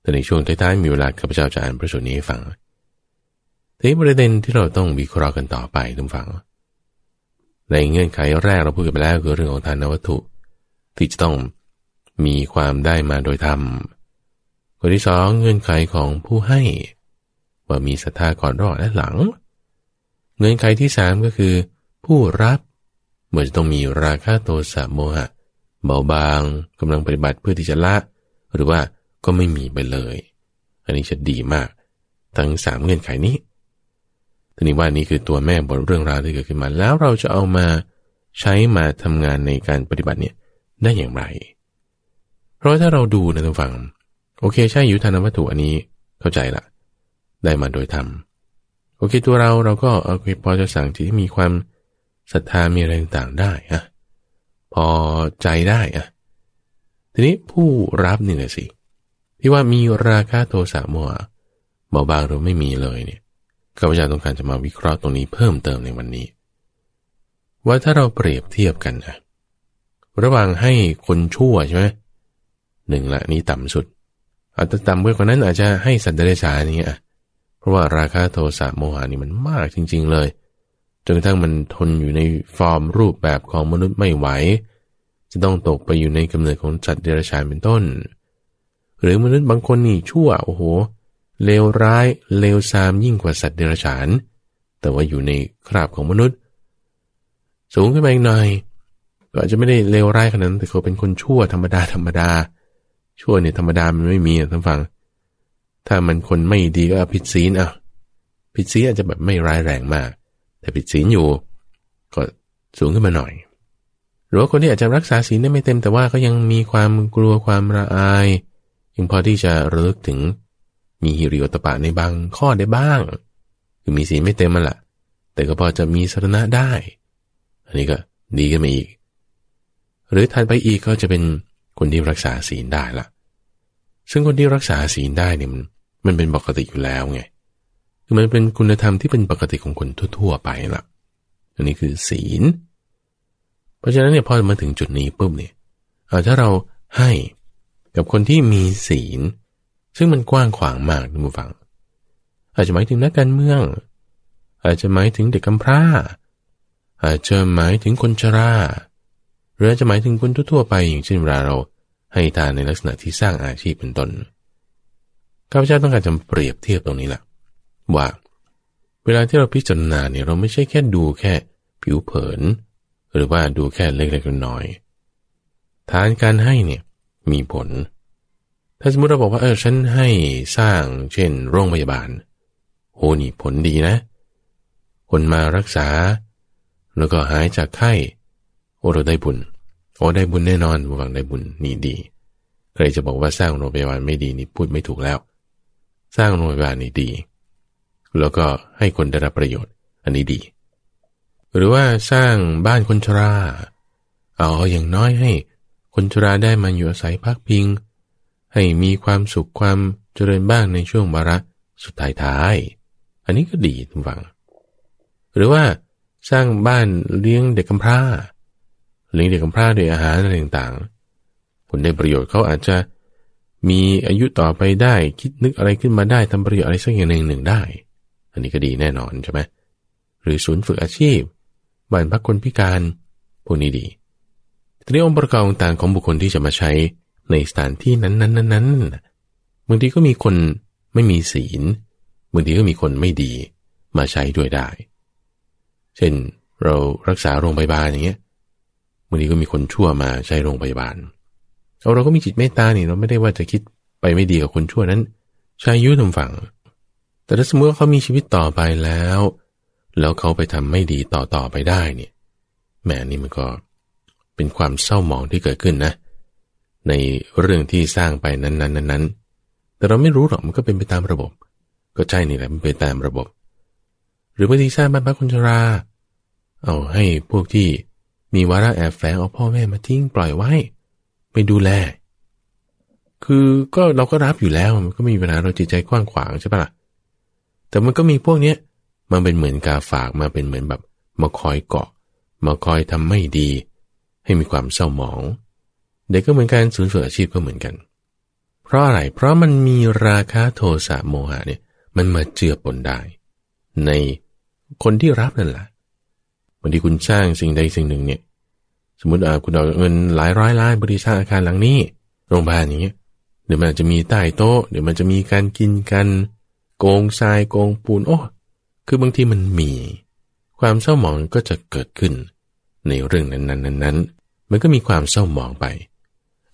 แต่ในช่วงท้ายๆมีเวลาข้าพเจ้าจะอ่านพระสูตรนี้ให้ฟังทีประเด็นที่เราต้องวิเคราะห์กันต่อไปทุกฝัง ในเงื่อนไขแรกเราพูดกันไปแล้วคือเรื่องของทานวัตถุ ที่จะต้องมีความได้มาโดยธรรมข้อที่สองเงื่อนไขของผู้ให้ ว่ามีศรัทธาก่อนรอดและหลัง เงื่อนไขที่สามก็คือ ผู้รับเมื่อจะต้องมีราคะโทสะโมหะ เบาบางกำลังปฏิบัติเพื่อที่จะละ หรือว่าก็ไม่มีไปเลย อันนี้จะดีมาก ทั้งสามเงื่อนไขนี้ ทีนี้ว่านี้คือตัวแม่บทเรื่องราวที่เกิดขึ้นมา แล้วเราจะเอามาใช้มาทำงานในการปฏิบัติเนี่ยได้อย่างไร เพราะถ้าเราดูนะท่านฟัง โอเคใช่ยุทธานวัตถุอันนี้เข้าใจละได้มาโดยธรรมโอเคตัวเราเราก็โอเคพอจะสั่งที่มีความศรัทธามีอะไรต่างได้อะพอใจได้อะทีนี้ผู้รับนี่แหละสิที่ว่ามีราคาโทสะโมหะเบาบางหรือไม่มีเลยเนี่ย ข้าพเจ้าต้องการจะมาวิเคราะห์ตรงนี้เพิ่มเติมในวันนี้ ว่าถ้าเราเปรียบเทียบกันนะระหว่างให้คนชั่วใช่ไหมหนึ่งละนี้ต่ำสุดอาจจะต่ำกว่านั้นอาจจะให้สัตว์เดรัจฉานี่อะเพราะว่าราคาโทสะโมหานี่มันมากจริง ๆ เลยจนกระทั่งมันทนอยู่ในฟอร์มรูปแบบของมนุษย์ไม่ไหว จะต้องตกไปอยู่ในกำเนิดของสัตว์เดรัจฉานเป็นต้น หรือมนุษย์บางคนนี่ชั่วโอ้โห เลวร้ายเลวซามยิ่งกว่าสัตว์เดรัจฉาน แต่ว่าอยู่ในคราบของมนุษย์ สูงขึ้นไปอีกหน่อย ก็อาจจะไม่ได้เลวร้ายขนาดนั้นแต่เขาเป็นคนชั่วธรรมดาธรรมดา ชั่วเนี่ยธรรมดามันไม่มีท่านฟัง ถ้ามันคนไม่ดีก็ผิดศีลอะผิดศีลอาจจะแบบไม่ร้ายแรงมาก แต่ผิดศีลอยู่ ก็สูงขึ้นมาหน่อย หรือว่าคนที่อาจจะรักษาศีลได้ไม่เต็มแต่ว่าก็ยังมีความกลัวความระอาย ยังพอที่จะระลึกถึง มีฮิริโอตปะในบางข้อได้บ้าง คือมีศีลไม่เต็มมันละแต่ก็พอจะมีสรณะได้ อันนี้ก็ดีขึ้นมาอีก หรือถัดไปอีกก็จะเป็นคนที่รักษาศีลได้ละซึ่งคนที่รักษาศีลได้เนี่ยมันมันเป็นปกติอยู่แล้วไง คือมันเป็นคุณธรรมที่เป็นปกติของคนทั่ว ๆ ไปละอันนี้คือศีล เพราะฉะนั้นเนี่ยพอมาถึงจุดนี้ปุ๊บเนี่ยถ้าเราให้กับคนที่มีศีล ซึ่งมันกว้างขวางมากท่านผู้ฟัง อาจจะหมายถึงนักการเมือง อาจจะหมายถึงเด็กกำพร้า อาจจะหมายถึงคนชราหรืออาจจะหมายถึงคนทั่วไปอย่างเช่นเวลาเราให้ทานในลักษณะที่สร้างอาชีพเป็นต้นข้าพเจ้าต้องการจะเปรียบเทียบตรงนี้แหละว่า เวลาที่เราพิจารณาเนี่ยเราไม่ใช่แค่ดูแค่ผิวเผิน หรือว่าดูแค่เล็กๆน้อยๆทานการให้เนี่ยมีผล ถ้าสมมติเราบอกว่าเออฉันให้สร้างเช่น โรงพยาบาลโหนี่ผลดีนะ คนมารักษา แล้วก็หายจากไข้ โอ้เราได้บุญ โอ้ได้บุญแน่นอนหวังได้บุญนี่ดี ใครจะบอกว่าสร้างโรงพยาบาลไม่ดีนี่พูดไม่ถูกแล้ว สร้างโรงพยาบาลนี่ดี แล้วก็ให้คนได้รับประโยชน์ อันนี้ดี หรือว่าสร้างบ้านคนชรา เอาอย่างน้อยให้ คนชราได้มาอยู่อาศัยพักพิง ให้มีความสุขความเจริญบ้างในช่วงบาระสุดท้ายท้าย อันนี้ก็ดีทุกฝัง หรือว่าสร้างบ้านเลี้ยงเด็กกำพร้า เลี้ยงเด็กกำพร้าด้วยอาหารอะไรต่างๆ ผลได้ประโยชน์เขาอาจจะมีอายุต่อไปได้คิดนึกอะไรขึ้นมาได้ทำประโยชน์อะไรสักอย่างหนึ่งหนึ่งได้ อันนี้ก็ดีแน่นอนใช่ไหมหรือศูนย์ฝึกอาชีพบ้านพักคนพิการพวกนี้ดีทีนี้องค์ประกอบต่างของบุคคลที่จะมาใช้ ในสถานที่นั้นนั้นนั้นบางทีก็มีคนไม่มีศีลบางทีก็มีคนไม่ดีมาใช้ด้วยได้ เช่นเรารักษาโรงพยาบาลอย่างเงี้ยบางทีก็มีคนชั่วมาใช้โรงพยาบาลเอาเราก็มีจิตเมตตานี่เราไม่ได้ว่าจะคิดไปไม่ดีกับคนชั่วนั้น ใช้ยุทธฝั่งแต่ถ้าสมมติว่าเขามีชีวิตต่อไปแล้ว แล้วเขาไปทำไม่ดีต่อต่อไปได้เนี่ยแหมนี่มันก็เป็นความเศร้าหมองที่เกิดขึ้นนะ ในเรื่องที่สร้างไปนั้นๆนั้นๆแต่เราไม่รู้หรอกมันก็เป็นไปตามระบบ ก็ใช่นี่แหละมันเป็นตามระบบ หรือบางทีสร้างบ้านพักคนชรา เอาให้พวกที่มีวาระแอบแฝงเอาพ่อแม่มาทิ้งปล่อยไว้ ไม่ดูแล คือก็เราก็รับอยู่แล้วมันก็มีเวลาเราจิตใจกว้างขวางใช่ปะล่ะแต่มันก็มีพวกเนี้ยมันเป็นเหมือนกาฝากมาเป็นเหมือนแบบมาคอยเกาะมาคอยทำไม่ดี ให้มีความเศร้าหมอง เด็กก็เหมือนกันสูญเสียอาชีพก็เหมือนกัน เพราะอะไร เพราะมันมีราคาโทสะโมหะเนี่ยมันมาเจือปนได้ ในคนที่รับนั่นแหละบางทีคุณสร้างสิ่งใดสิ่งหนึ่งเนี่ย สมมติคุณเอาเงินหลายร้อยล้านบริษัทอาคารหลังนี้ โรงพยาบาลอย่างเงี้ยเดี๋ยวมันจะมีใต้โต๊ะเดี๋ยวมันจะมีการกินกัน โกงทรายโกงปูนโอ้คือบางทีมันมี ความเศร้าหมองก็จะเกิดขึ้น ในเรื่องนั้นๆนั้นๆมันก็มีความเศร้าหมองไป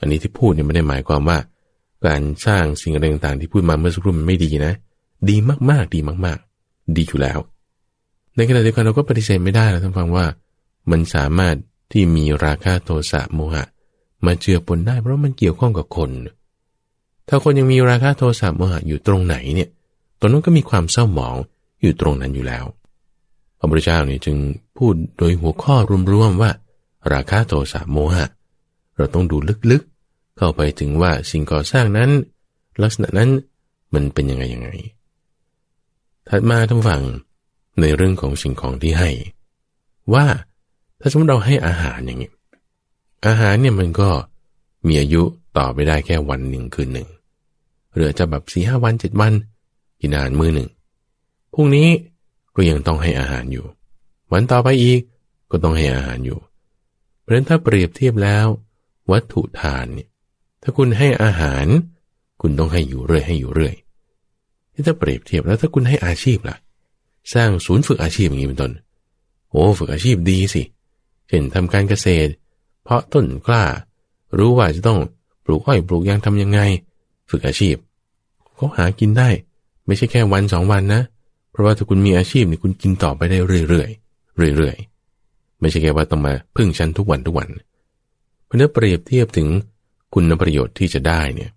อันนี้ที่พูดเนี่ยไม่ได้หมายความว่า การสร้างสิ่งอะไรต่างๆที่พูดมาเมื่อสักครู่มันไม่ดีนะ ดีมากๆดีมากๆ ดีอยู่แล้ว ในขณะเดียวกันเราก็ปฏิเสธไม่ได้นะท่านฟังว่า มันสามารถที่มีราคะโทสะโมหะ มาเจือปนได้เพราะมันเกี่ยวข้องกับคน ถ้าคนยังมีราคะโทสะโมหะอยู่ตรงไหนเนี่ยตรงนั้นก็มีความเศร้าหมองอยู่ตรงนั้นอยู่แล้ว พระพุทธเจ้าเนี่ยจึงพูดโดยหัวข้อรวมๆว่า ราคะโทสะโมหะ เราต้องดูลึกๆ เข้าไปถึงว่าสิ่งก่อสร้างนั้น ลักษณะนั้นมันเป็นยังไงยังไง ถัดมาท่านฟังในเรื่องของสิ่งของที่ให้ ว่าถ้าสมมติเราให้อาหารอย่างนี้ อาหารเนี่ยมันก็มีอายุต่อไปได้แค่วันหนึ่งคืนหนึ่งหรือจะแบบสี่ห้าวันเจ็ดวันกินอาหารมื้อหนึ่งพรุ่งนี้ก็ยังต้องให้อาหารอยู่ วันต่อไปอีกก็ต้องให้อาหารอยู่ เพราะฉะนั้นถ้าเปรียบเทียบแล้ว วัตถุทานเนี่ยถ้าคุณให้อาหาร คุณต้องให้อยู่เรื่อยให้อยู่เรื่อยถ้าเปรียบเทียบแล้วถ้าคุณให้อาชีพล่ะ สร้างศูนย์ฝึกอาชีพอย่างนี้เป็นต้นโอ้ฝึกอาชีพดีสิ เช่นทำการเกษตร เพาะต้นกล้า รู้ว่าจะต้องปลูกอ้อยปลูกยางทำยังไง ฝึกอาชีพเขาหากินได้ ไม่ใช่แค่วันสองวันนะ เพราะว่าถ้าคุณมีอาชีพเนี่ยคุณกินต่อไปได้เรื่อยๆเรื่อยๆไม่ใช่แค่ว่าต้องมาพึ่งฉันทุกวันทุกวัน เพราะนั้นเปรียบเทียบถึงคุณประโยชน์ที่จะได้เนี่ย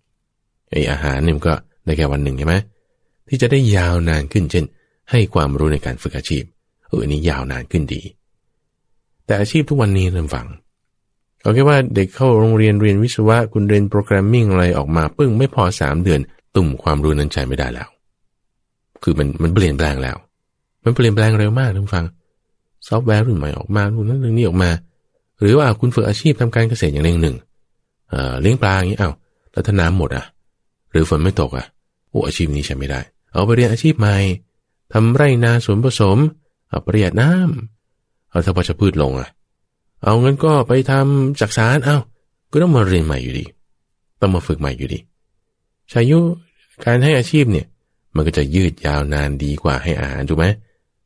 ไออาหารเนี่ยมันก็ได้แค่วันหนึ่งใช่ไหมที่จะได้ยาวนานขึ้นเช่น ให้ความรู้ในการฝึกอาชีพเอออันนี้ยาวนานขึ้นดี แต่อาชีพทุกวันนี้ท่านฟังเอาแค่ว่าเด็กเข้าโรงเรียนเรียนวิศวะคุณเรียนโปรแกรมมิ่งอะไรออกมาปึ้งไม่พอสามเดือน ตุ่มความรู้นั้นใช้ไม่ได้แล้ว คือมันมันเปลี่ยนแปลงแล้ว มันเปลี่ยนแปลงเร็วมากท่านฟัง ซอฟต์แวร์รุ่นใหม่ออกมารุ่นนั้นเรื่องนี้ออกมา หรือว่าคุณฝึกอาชีพทำการเกษตรอย่างหนึ่งหนึ่งเลี้ยงปลาอย่างนี้เอา้าแล้วถ้าน้ำหมดอะ หรือฝนไม่ตกอะโอ้อาชีพนี้ใช้ไม่ได้ เอาไปเรียนอาชีพใหม่ทำไร่นาสวนผสมเอาประหยัดน้ำเอาถ้าพอจะพืชลงอะ เอาเงินก็ไปทำจักสารเอา้าก็ต้องมาเรียนใหม่อยู่ดี ต้องมาฝึกใหม่อยู่ดีชายุการให้อาชีพเนี่ย มันก็จะยืดยาวนานดีกว่าให้อาหารถูกไหม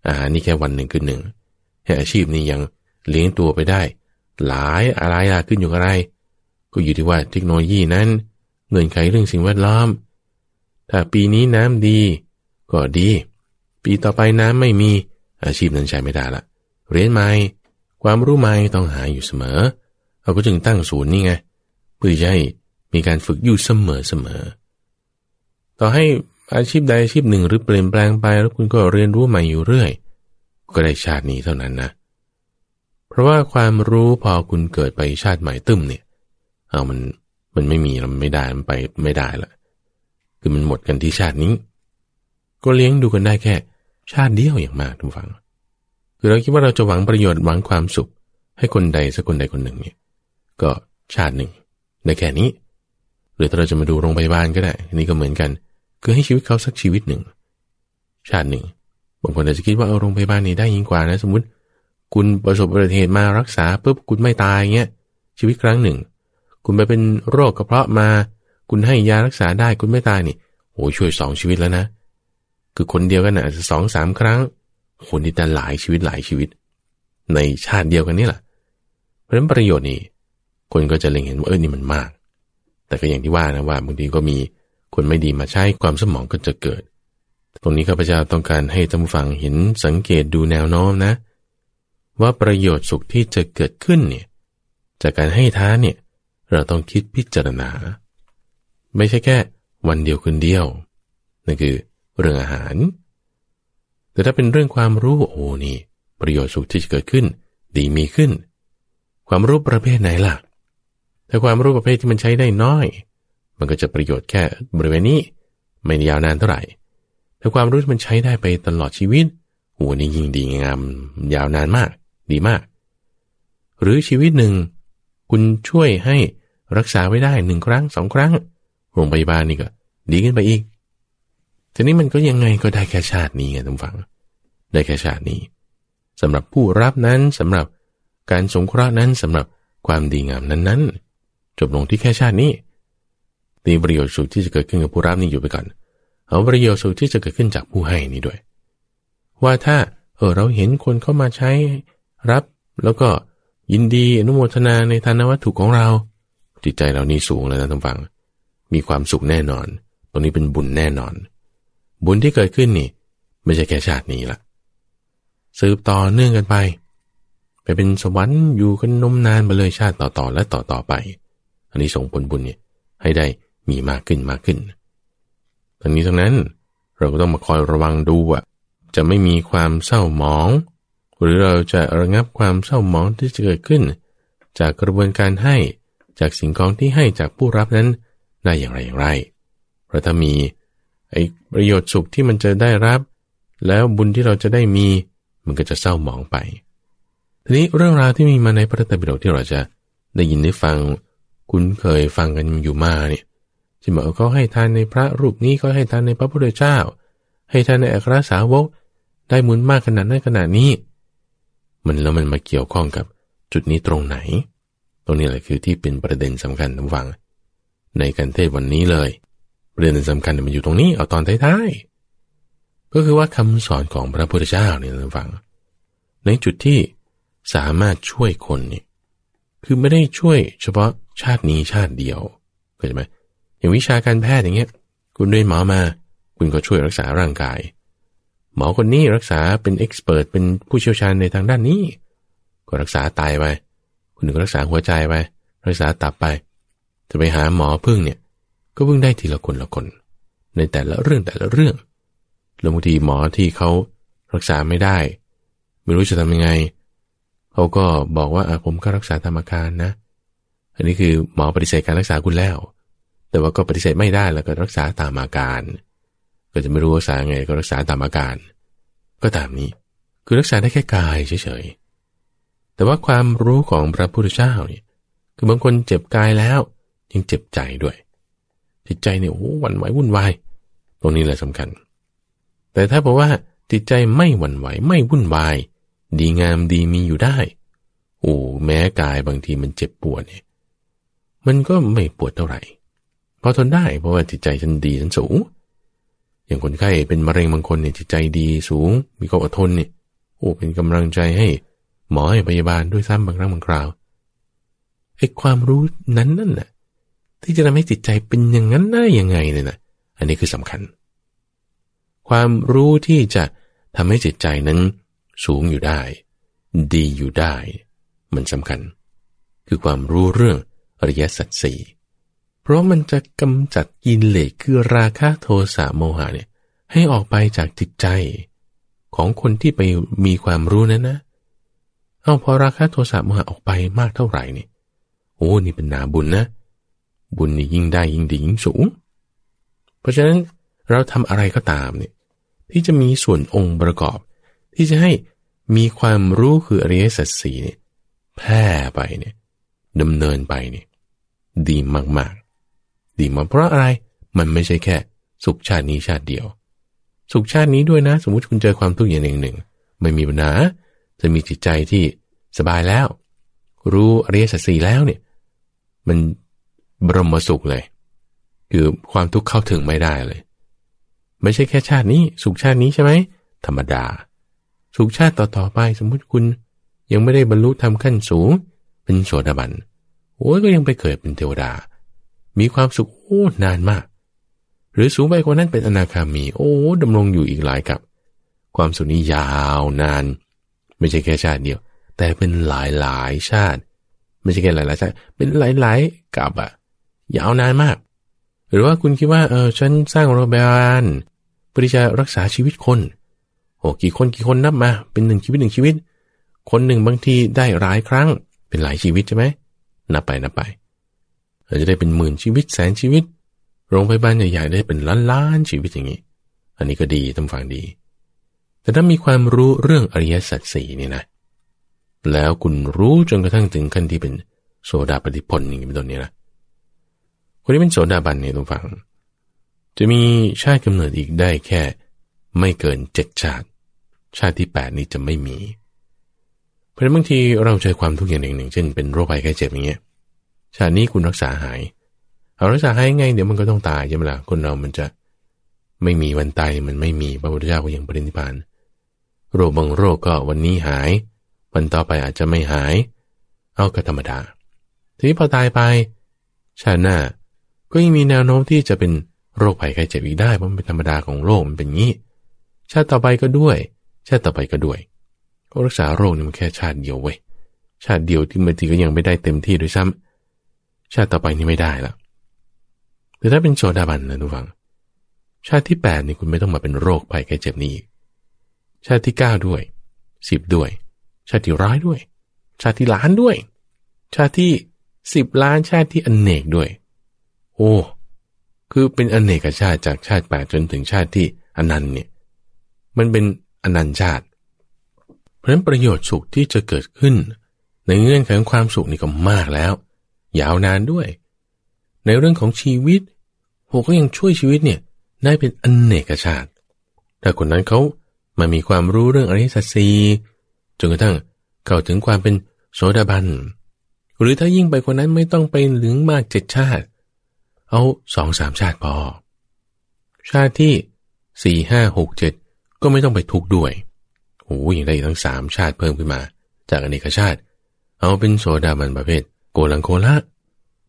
อาหารนี่แค่วันหนึ่งคือหนึ่งให้อาชีพนี้ยังเลี้ยงตัวไปได้ หลายอะไรล่ะขึ้นอยู่กับอะไร ก็อยู่ที่ว่าเทคโนโลยีนั้นเงินไขเรื่องสิ่งแวดล้อม ถ้าปีนี้น้ำดี ก็ดี ปีต่อไปน้ำไม่มีอาชีพนั้นใช้ไม่ได้ละเรียนใหม่ความรู้ใหม่ต้องหาอยู่เสมอเราก็จึงตั้งศูนย์นี่ไงเพื่อให้มีการฝึกอยู่เสมอเสมอ ต่อให้อาชีพใดอาชีพหนึ่งหรือเปลี่ยนแปลงไปแล้วคุณก็เรียนรู้ใหม่อยู่เรื่อย ก็ได้ชาตินี้เท่านั้นนะเพราะว่าความรู้พอคุณเกิดไปชาติใหม่ตึ้มเนี่ย เอามันมันไม่มีมันไม่ได้มันไปไม่ได้ละคือมันหมดกันที่ชาตินี้ ก็เลี้ยงดูกันได้แค่ ชาติเดียวอย่างมากทุกฝัง คือเราคิดว่าเราจะหวังประโยชน์หวังความสุข ให้คนใดสักคนใดคนหนึ่งเนี่ยก็ชาติหนึ่งในแค่นี้ หรือถ้าเราจะมาดูโรงพยาบาลก็ได้ นี่ก็เหมือนกัน คือให้ชีวิตเขาสักชีวิตหนึ่ง ชาติหนึ่งบางคนอาจจะคิดว่าเอาโรงพยาบาลนี้ได้ยิ่งกว่านะ สมมติ คุณประสบอุบัติเหตุมารักษาปุ๊บคุณไม่ตายเงี้ยชีวิตครั้งหนึ่ง คุณไปเป็นโรคกระเพาะมา คุณให้ยารักษาได้คุณไม่ตายนี่โอ้ช่วยสองชีวิตแล้วนะ คือคนเดียวกันอาจจะสองสามครั้งคนที่แต่หลายชีวิตหลายชีวิต ในชาติเดียวกันนี่แหละเพราะฉะนั้นประโยชน์นี้ คนก็จะเล็งเห็นว่าเออนี่มันมาก แต่ก็อย่างที่ว่านะว่าบางทีก็มีคนไม่ดีมาใช้ความสมองก็จะเกิด ตรงนี้ข้าพเจ้าต้องการให้ท่านฟังเห็นสังเกตดูแนวโน้มนะ ว่าประโยชน์สุขที่จะเกิดขึ้นเนี่ยจากการให้ท้าเนี่ยเราต้องคิดพิจารณา ไม่ใช่แค่วันเดียวคืนเดียวนั่นคือเรื่องอาหาร แต่ถ้าเป็นเรื่องความรู้โอ้นี่ ประโยชน์สุขที่จะเกิดขึ้น ดีมีขึ้น ความรู้ประเภทไหนล่ะ ถ้าความรู้ประเภทที่มันใช้ได้น้อย มันก็จะประโยชน์แค่บริเวณนี้ ไม่ยาวนานเท่าไหร่ถ้าความรู้มันใช้ได้ไปตลอดชีวิตโอ้นี่ยิ่งดีงามยาวนานมาก ดีมาก หรือชีวิตหนึ่ง คุณช่วยให้รักษาไว้ได้หนึ่งครั้งสองครั้ง โรงพยาบาลนี่ก็ ดีขึ้นไปอีก ทีนี้มันก็ยังไงก็ได้แค่ชาตินี้ไงทุกฝัง ได้แค่ชาตินี้สำหรับผู้รับนั้นสำหรับการสงเคราะห์นั้นสำหรับความดีงามนั้นๆ จบลงที่แค่ชาตินี้ตีประโยชน์สุขที่จะเกิดขึ้นกับผู้รับนี่อยู่ไปก่อน เอาประโยชน์สุขที่จะเกิดขึ้นจากผู้ให้นี่ด้วย ว่าถ้าเออเราเห็นคนเข้ามาใช้ รับแล้วก็ยินดีอนุโมทนาในทานวัตถุของเรา จิตใจเรานี่สูงแล้วนะท่านฟัง มีความสุขแน่นอน ตรงนี้เป็นบุญแน่นอน บุญที่เกิดขึ้นนี่ ไม่ใช่แค่ชาตินี้ละสืบต่อเนื่องกันไป ไปเป็นสวรรค์อยู่กันนมนานไปเลยชาติต่อๆและต่อๆไป อันนี้ส่งผลบุญเนี่ยให้ได้มีมากขึ้นมากขึ้นทั้งนี้ทั้งนั้นเราก็ต้องมาคอยระวังดูว่าจะไม่มีความเศร้าหมอง หรือเราจะระงับความเศร้าหมองที่จะเกิดขึ้น จากกระบวนการให้จากสิ่งของที่ให้จากผู้รับนั้นได้อย่างไรอย่างไรเพราะถ้ามีไอ้ประโยชน์สุขที่มันจะได้รับ แล้วบุญที่เราจะได้มี มันก็จะเศร้าหมองไป ทีนี้เรื่องราวที่มีมาในพระธรรมปิฎกที่เราจะได้ยินได้ฟัง คุ้นเคยฟังกันอยู่มาเนี่ยที่บอกเขาให้ทานในพระรูปนี้ก็ให้ทานในพระพุทธเจ้า ให้ทานในอัครสาวก ได้มุนมากขนาดนั้นขนาดนี้ มันแล้วมันมาเกี่ยวข้องกับจุดนี้ตรงไหน ตรงนี้แหละคือที่เป็นประเด็นสำคัญทั้งฟัง ในการเทศวันนี้เลย ประเด็นสำคัญมันอยู่ตรงนี้เอาตอนท้ายๆก็คือว่าคำสอนของพระพุทธเจ้าเนี่ยท่านฟัง ในจุดที่สามารถช่วยคนนี่คือไม่ได้ช่วยเฉพาะชาตินี้ชาติเดียวเข้าใจไหมอย่างวิชาการแพทย์อย่างเงี้ย คุณเรียนหมอมา คุณก็ช่วยรักษาร่างกาย หมอคนนี้รักษาเป็นเอ็กซ์เพรสเป็นผู้เชี่ยวชาญในทางด้านนี้ ก็รักษาตายไปคุณก็รักษาหัวใจไปรักษาตับไป จะไปหาหมอพึ่งเนี่ย ก็พึ่งได้ทีละคนละคน ในแต่ละเรื่องแต่ละเรื่องแล้วบางทีหมอที่เขารักษาไม่ได้ ไม่รู้จะทำยังไงเขาก็บอกว่าผมก็รักษาตามอาการนะ อันนี้คือหมอปฏิเสธการรักษาคุณแล้ว แต่ว่าก็ปฏิเสธไม่ได้แล้วก็รักษาตามอาการ ก็จะไม่รู้รักษาไงก็รักษาตามอาการ ก็ตามนี้ คือรักษาได้แค่กายเฉยๆ แต่ว่าความรู้ของพระพุทธเจ้าเนี่ยคือบางคนเจ็บกายแล้วยังเจ็บใจด้วย จิตใจเนี่ยโอ้หวั่นไหววุ่นวาย ตรงนี้แหละสำคัญ แต่ถ้าบอกว่าจิตใจไม่หวั่นไหวไม่วุ่นวาย ดีงามดีมีอยู่ได้ โอ้แม้กายบางทีมันเจ็บปวดเนี่ยมันก็ไม่ปวดเท่าไหร่พอทนได้เพราะว่าจิตใจฉันดีฉันสูง อย่างคนไข้เป็นมะเร็งบางคนเนี่ยจิตใจดีสูง มีความอดทนเนี่ยโอ้เป็นกำลังใจให้หมอให้พยาบาลด้วยซ้ำบางครั้งบางคราวไอ้ความรู้นั้นนั่นน่ะที่จะทำให้จิตใจเป็นอย่างนั้นได้ยังไงเนี่ยนะอันนี้คือสำคัญ ความรู้ที่จะทำให้จิตใจนั้นสูงอยู่ได้ ดีอยู่ได้ มันสำคัญ คือความรู้เรื่องอริยสัจสี่ เพราะมันจะกำจัดกินเหล็กคือราคะโทสะโมหะเนี่ยให้ออกไปจากจิตใจ ของคนที่ไปมีความรู้นั้นนะเอาพอราคะโทสะโมหะออกไปมากเท่าไหร่นี่โอ้นี่เป็นนาบุญนะ บุญนี่ยิ่งได้ยิ่งดียิ่งสูง เพราะฉะนั้นเราทำอะไรก็ตามเนี่ยที่จะมีส่วนองค์ประกอบ ที่จะให้มีความรู้คืออริยสัจสี่เนี่ยแพร่ไปเนี่ยดำเนินไปเนี่ยดีมาก ดีมาเพราะอะไร มันไม่ใช่แค่ สุขชาตินี้ชาติเดียว สุขชาตินี้ด้วยนะ สมมุติคุณเจอความทุกข์อย่างหนึ่งหนึ่งไม่มีปัญหาจะมีจิตใจที่สบายแล้ว รู้อริยสัจสี่แล้วเนี่ย มันบรมสุขเลย คือความทุกข์เข้าถึงไม่ได้เลย ไม่ใช่แค่ชาตินี้ สุขชาตินี้ใช่ไหมธรรมดา สุขชาติต่อๆไป สมมุติคุณยังไม่ได้บรรลุธรรมขั้นสูง เป็นโสดาบันโอ้ยก็ยังไปเกิดเป็นเทวดา มีความสุขโอ้นานมาก หรือสูงไปกว่านั้นเป็นอนาคามี โอ้ดำรงอยู่อีกหลายกับ ความสุขนี้ยาวนาน ไม่ใช่แค่ชาติเดียว แต่เป็นหลายหลายชาติ ไม่ใช่แค่หลายหลายชาติเป็นหลายหลายกับอะยาวนานมาก หรือว่าคุณคิดว่าเออฉันสร้างโรงพยาบาลเพื่อที่จะรักษาชีวิตคนโอ้กี่คนกี่คนนับมา เป็นหนึ่งชีวิตหนึ่งชีวิต คนหนึ่งบางทีได้หลายครั้ง เป็นหลายชีวิตใช่ไหมนับไปนับไป อาจจะได้เป็นหมื่นชีวิตแสนชีวิต โรงพยาบาลใหญ่ๆได้เป็นล้านล้านชีวิตอย่างนี้ อันนี้ก็ดีทำฟังดี แต่ถ้ามีความรู้เรื่องอริยสัจสี่นี่นะ แล้วคุณรู้จนกระทั่งถึงขั้นที่เป็นโสดาปฏิพลอย่างนี้เป็นต้นนี้นะคนที่เป็นโสดาบันเนี่ยต้องฟัง จะมีชาติกำเนิดอีกได้แค่ ไม่เกินเจ็ดชาติ ชาติที่แปดนี้จะไม่มี เพราะฉะนั้นบางทีเราเจอความทุกข์อย่างหนึ่งหนึ่ง เช่นเป็นโรคภัยไข้เจ็บอย่างเงี้ย ชาตินี้คุณรักษาหาย เอารักษาให้ไง เดี๋ยวมันก็ต้องตายใช่ไหมล่ะคนเรามันจะไม่มีวันตายมันไม่มีพระพุทธเจ้าก็ยังปรินิพานโรคบางโรคก็วันนี้หาย วันต่อไปอาจจะไม่หาย เอาก็ธรรมดา ทีนี้พอตายไป ชาติหน้าก็ยังมีแนวโน้มที่จะเป็นโรคภัยไข้เจ็บอีกได้เพราะมันเป็นธรรมดาของโลกมันเป็นงี้ ชาติต่อไปก็ด้วย ชาติต่อไปก็ด้วยรักษาโรคนี่มันแค่ชาติเดียวเว้ยชาติเดียวที่บางทีก็ยังไม่ได้เต็มที่ด้วยซ้ำ ชาติต่อไปนี่ไม่ได้ละแต่ถ้าเป็นโสดาบันนะทุกฝัง ชาติที่แปดนี่คุณไม่ต้องมาเป็นโรคภัยแค่เจ็บนี้ชาติที่เก้าด้วยสิบด้วย ชาติที่ร้ายด้วย ชาติที่ล้านด้วย ชาติที่สิบล้านชาติที่อนเนกด้วย โอ้คือเป็นอนเนกชาติจากชาติแปดจนถึงชาติที่อนันต์เนี่ยมันเป็นอนันต์ชาติ เพราะฉะนั้นประโยชน์สุขที่จะเกิดขึ้น ในเงื่อนไขของความสุขนี่ก็มากแล้ว ยาวนานด้วย ในเรื่องของชีวิตโหก็ยังช่วยชีวิตเนี่ยได้เป็นอนเนกชาติ ถ้าคนนั้นเขามามีความรู้เรื่องอริยสัจสีจนกระทั่งเข้าถึงความเป็นโสดาบัน หรือถ้ายิ่งไปคนนั้นไม่ต้องไปถึงมากเจ็ดชาติ เอาสองสามชาติพอ ชาติที่สี่ห้าหกเจ็ดก็ไม่ต้องไปทุกข์ด้วยโอ้ยยังได้ทั้งสามชาติเพิ่มขึ้นมา จากอเนกชาติ เอาเป็นโสดาบันประเภท โกลังโคละ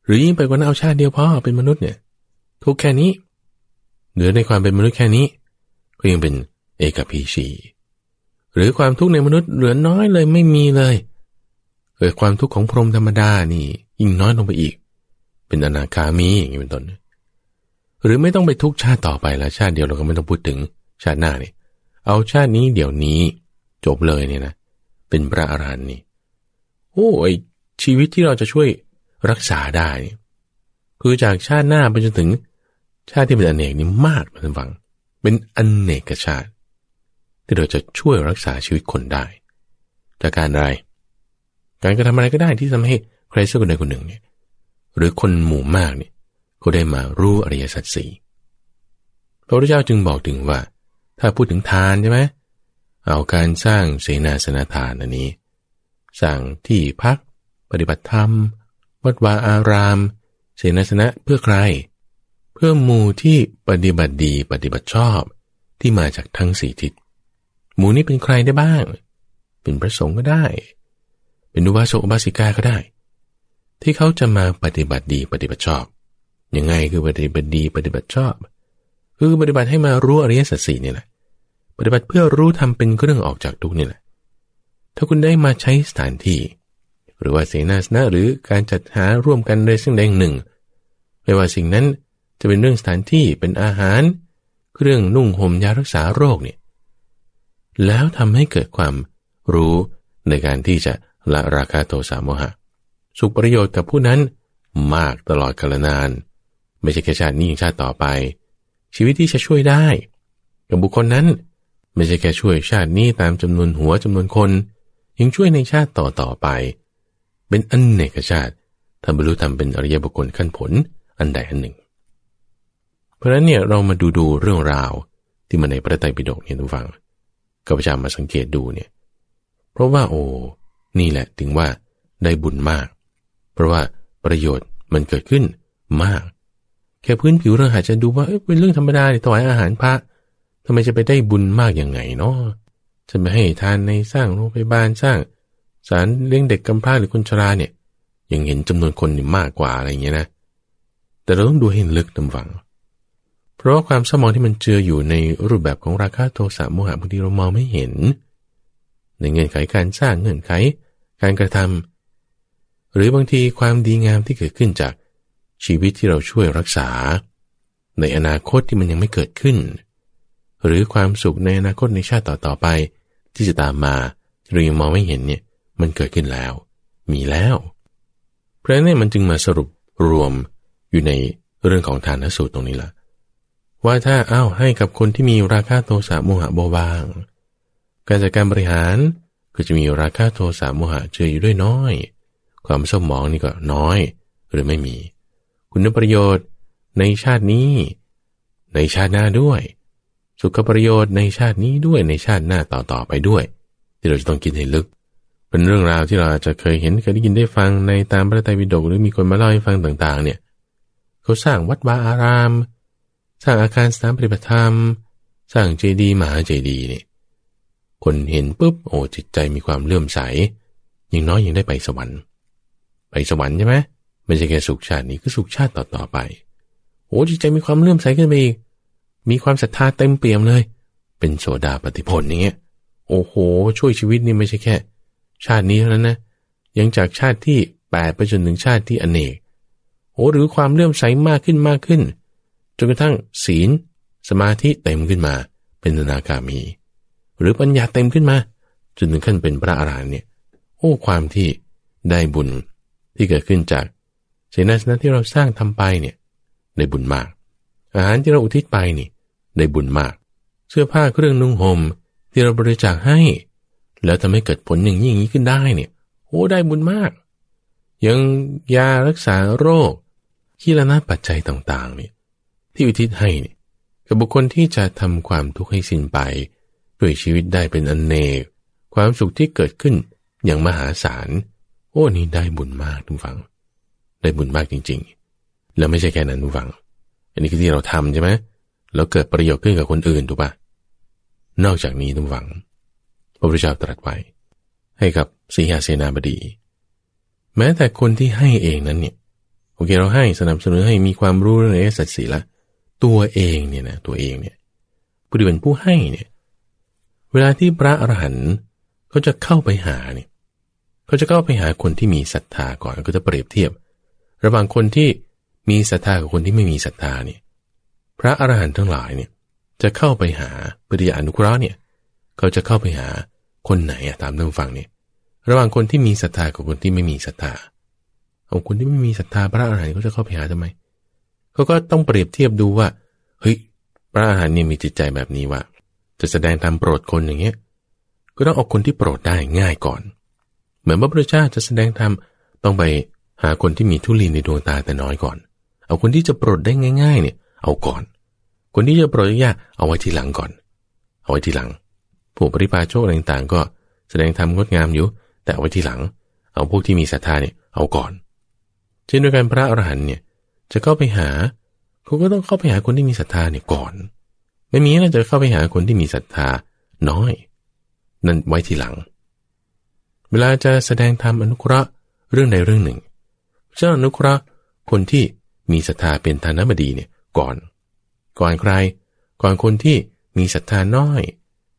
หรือยิ่งไปกว่านั้นเอาชาติเดียวพอเป็นมนุษย์เนี่ย ทุกแค่นี้ เหลือในความเป็นมนุษย์แค่นี้ ก็ยังเป็นเอกพีชีหรือความทุกข์ในมนุษย์เหลือน้อยเลยไม่มีเลยเกิดความทุกข์ของพรหมธรรมดานี่ยิ่งน้อยลงไปอีก เป็นอนาคามีอย่างนี้เป็นต้น หรือไม่ต้องไปทุกชาติต่อไปล้วชาติเดียวเราก็ไม่ต้องพูดถึงชาติหน้านี่เอาชาตินี้เดี๋ยวนี้จบเลยเนี่ยนะ เป็นพระอรหันต์นี่โอ้ย ชีวิตที่เราจะช่วยรักษาได้ คือจากชาติหน้าไปจนถึง ชาติที่เป็นอเนกนี่มากท่านฟัง เป็นอเนกชาติ ที่เราจะช่วยรักษาชีวิตคนได้ จากการอะไร การกระทำอะไรก็ได้ที่ทำให้ใครสักคนใดคนหนึ่งเนี่ยหรือคนหมู่มากเนี่ยก็ได้มารู้อริยสัจสี่พระพุทธเจ้าจึงบอกถึงว่า ถ้าพูดถึงทานใช่ไหมเอาการสร้างเสนาสนะทานอันนี้ สร้างที่พัก ปฏิบัติธรรม วัดวาอาราม เสนาสนะเพื่อใคร เพื่อหมู่ที่ปฏิบัติดีปฏิบัติชอบที่มาจากทั้งสี่ทิศ หมู่นี้เป็นใครได้บ้าง เป็นพระสงฆ์ก็ได้ เป็นอุบาสกอุบาสิกาก็ได้ ที่เขาจะมาปฏิบัติดีปฏิบัติชอบ ยังไงคือปฏิบัติดีปฏิบัติชอบ คือปฏิบัติให้มารู้อริยสัจสี่นี่แหละ ปฏิบัติเพื่อรู้ทำเป็นเครื่องออกจากทุกนี่แหละ ถ้าคุณได้มาใช้สถานที่ หรือว่าเสนาสนะหรือการจัดหาร่วมกันในสิ่งใดหนึ่ง ไม่ว่าสิ่งนั้นจะเป็นเรื่องสถานที่เป็นอาหาร เครื่องนุ่งห่มยารักษาโรคเนี่ยแล้วทำให้เกิดความรู้ในการที่จะละราคาโทสะโมหะ สุขประโยชน์กับผู้นั้นมากตลอดกาลนาน ไม่ใช่แค่ชาตินี้ยังชาติต่อไป ชีวิตที่จะช่วยได้ กับบุคคลนั้น ไม่ใช่แค่ช่วยชาตินี้ตามจำนวนหัวจำนวนคน ยังช่วยในชาติต่อต่อไป เป็นอันเนกชาติทำบรรลุธรรมเป็นอริยบุคคลขั้นผลอันใดอันหนึ่ง เพราะนั้นเนี่ยเรามาดูดูเรื่องราวที่มาในพระไตรปิฎกเนี่ยทุกฝังก็พยายามมาสังเกตดูเนี่ย เพราะว่าโอ้นี่แหละถึงว่าได้บุญมาก เพราะว่าประโยชน์มันเกิดขึ้นมาก แค่พื้นผิวเราอาจจะดูว่าเเป็นเรื่องธรรมดาถวายอาหารพระทำไมจะไปได้บุญมากอย่างไงเนาะจะไปให้ทานในสร้างโรงพยาบาลสร้าง สารเลี้ยงเด็กกำพร้าหรือคนชราเนี่ยยังเห็นจำนวนคนมากกว่าอะไรเงี้ยนะ แต่เราต้องดูให้ลึกตำฝัง เพราะว่าความสมองที่มันเจืออยู่ในรูปแบบของราคาโทสะโมหะบางทีเรามองไม่เห็น ในเงื่อนไขการสร้างเงื่อนไข การกระทำหรือบางทีความดีงามที่เกิดขึ้นจากชีวิตที่เราช่วยรักษา ในอนาคตที่มันยังไม่เกิดขึ้น หรือความสุขในอนาคตในชาติต่อๆไป ที่จะตามมาเรายังมองไม่เห็นเนี่ย มันเกิดขึ้นแล้ว มีแล้ว เพราะนั้นมันจึงมาสรุปรวมอยู่ในเรื่องของทานสูตรตรงนี้ละว่าถ้าอ้าวให้กับคนที่มีราคาโทสะโมหะโบาบาง การจัดการบริหารก็จะมีราคาโทสะโมหะเจออยู่ด้วยน้อย ความเศร้าหมองนี่ก็น้อยหรือไม่มี คุณประโยชน์ในชาตินี้ ในชาติหน้าด้วย สุขประโยชน์ในชาตินี้ด้วยในชาติหน้าต่อๆไปด้วย ที่เราจะต้องกินให้ลึก เป็นเรื่องราวที่เราอาจจะเคยเห็นเคยได้ยินได้ฟังในตามพระไตรปิฎกหรือมีคนมาเล่าให้ฟังต่างๆ เนี่ยเขาสร้างวัดวาอาราม สร้างอาคารสถานปฏิบัติธรรม สร้างเจดีย์มหาเจดีย์เนี่ยคนเห็นปุ๊บโอ้จิตใจมีความเลื่อมใสยังน้อยยังได้ไปสวรรค์ ไปสวรรค์ใช่ไหมไม่ใช่แค่สุขชาตินี้คือสุขชาติต่อๆไปโอ้จิตใจมีความเลื่อมใสขึ้นไปอีกมีความศรัทธาเต็มเปี่ยมเลย เป็นโสดาปฏิผลอย่างเงี้ยโอ้โห ช่วยชีวิตนี่ไม่ใช่แค่ ชาตินี้เท่านั้นนะยังจากชาติที่แปดไปจนถึงชาติที่อเนกโอ้หรือความเลื่อมใสมากขึ้นมากขึ้นจนกระทั่งศีล สมาธิเต็มขึ้นมา เป็นนาคามี หรือปัญญาเต็มขึ้นมาจนถึงขั้นเป็นพระอรหันต์เนี่ยโอ้ความที่ได้บุญที่เกิดขึ้นจากเสนาสนะที่เราสร้างทำไปเนี่ยได้บุญมาก อาหารที่เราอุทิศไปนี่ได้บุญมาก เสื้อผ้าเครื่องนุ่งห่มที่เราบริจาคให้ แล้วทำให้เกิดผลอย่างนี้อย่างนี้ขึ้นได้เนี่ยโอ้ได้บุญมาก ยังยารักษาโรคขีลนาปัจจัยต่างๆเนี่ยที่อุทิศให้เนี่ยกับบุคคลที่จะทำความทุกข์ให้สิ้นไป ด้วยชีวิตได้เป็นอนเนก ความสุขที่เกิดขึ้นอย่างมหาศาลโอ้นี่ได้บุญมากทุกฝัง ได้บุญมากจริง ๆ แล้วไม่ใช่แค่นั้นทุกฝัง อันนี้คือที่เราทำใช่ไหมแล้วเกิดประโยชน์ขึ้นกับคนอื่นถูกปะนอกจากนี้ทุกฝัง ระพุทธเจ้าตรัสไว้ ให้กับสีหาเสนาบดี แม้แต่คนที่ให้เองนั้นเนี่ยโอเคเราให้สนับสนุนให้มีความรู้เรื่องอสัตสีละตัวเองเนี่ยนะตัวเองเนี่ยผู้ที่เป็นผู้ให้เนี่ยเวลาที่พระอรหันต์เขาจะเข้าไปหาเนี่ยเขาจะเข้าไปหาคนที่มีศรัทธาก่อนก็จะเปรียบเทียบ ระหว่างคนที่มีศรัทธากับคนที่ไม่มีศรัทธาเนี่ยพระอรหันต์ทั้งหลายเนี่ยจะเข้าไปหาปริยานุเคราะห์เนี่ยเขาจะเข้าไปหา คนไหนอะตามเรื่องฟังเนี่ยระหว่างคนที่มีศรัทธากับคนที่ไม่มีศรัทธาเอาคนที่ไม่มีศรัทธาพระอรหันต์เขาจะเข้าไปหาทำไมเขาก็ต้องเปรียบเทียบดูว่าเฮ้ยพระอรหันต์เนี่ยมีจิตใจแบบนี้ว่า จะแสดงตามโปรดคนอย่างเงี้ยก็ต้องเอาคนที่โปรดได้ง่ายก่อน เหมือนพระพุทธเจ้าจะแสดงธรรมต้องไปหาคนที่มีทุลีในดวงตาแต่น้อยก่อน เอาคนที่จะโปรดได้ง่าย ๆ เนี่ย เอาก่อน คนที่จะโปรดยากเอาไว้ทีหลังก่อน เอาไว้ทีหลัง ผู้ปริพาโชคต่างๆ ก็แสดงธรรมงดงามอยู่ แต่ไว้ที่หลัง เอาพวกที่มีศรัทธาเนี่ยเอาก่อน เช่นด้วยกันพระอรหันต์เนี่ยจะเข้าไปหาเขาก็ต้องเข้าไปหาคนที่มีศรัทธาเนี่ยก่อน ไม่มีแล้วจะเข้าไปหาคนที่มีศรัทธาน้อย นั่นไว้ทีหลัง เวลาจะแสดงธรรมอนุเคราะห์เรื่องใดเรื่องหนึ่งจะอนุเคราะห์คนที่มีศรัทธาเป็นทานบดีเนี่ยก่อน ก่อนใคร ก่อนคนที่มีศรัทธาน้อย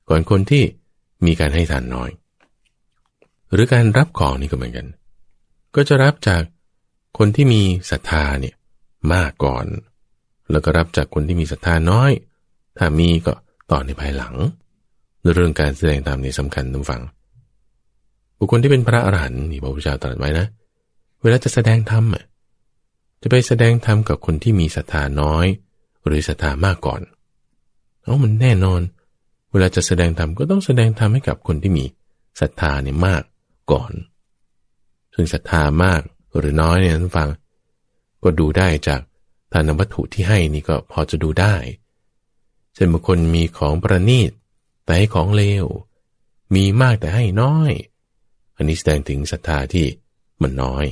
ก่อนคนที่มีการให้ทานน้อย หรือการรับของนี่ก็เหมือนกัน ก็จะรับจากคนที่มีศรัทธาเนี่ยมากก่อน แล้วก็รับจากคนที่มีศรัทธาน้อย ถ้ามีก็ต่อในภายหลัง เรื่องการแสดงตามนี่สำคัญทุกฝัง บุคคลที่เป็นพระอรหันต์นี่พระพุทธเจ้าตรัสไว้นะ เวลาจะแสดงธรรมจะไปแสดงธรรมกับคนที่มีศรัทธาน้อย หรือศรัทธามากก่อน เอามันแน่นอน วลาจะแสดงธรรมก็ต้องแสดงธรรมให้กับคนที่มีศรัทธาเนี่ยมากก่อนถึงศรัทธามากหรือน้อยเนี่ยท่านฟัง ก็ดูได้จากทานวัตถุที่ให้นี่ก็พอจะดูได้ เช่นบางคนมีของประณีตแต่ให้ของเลว มีมากแต่ให้น้อย อันนี้แสดงถึงศรัทธาที่มันน้อย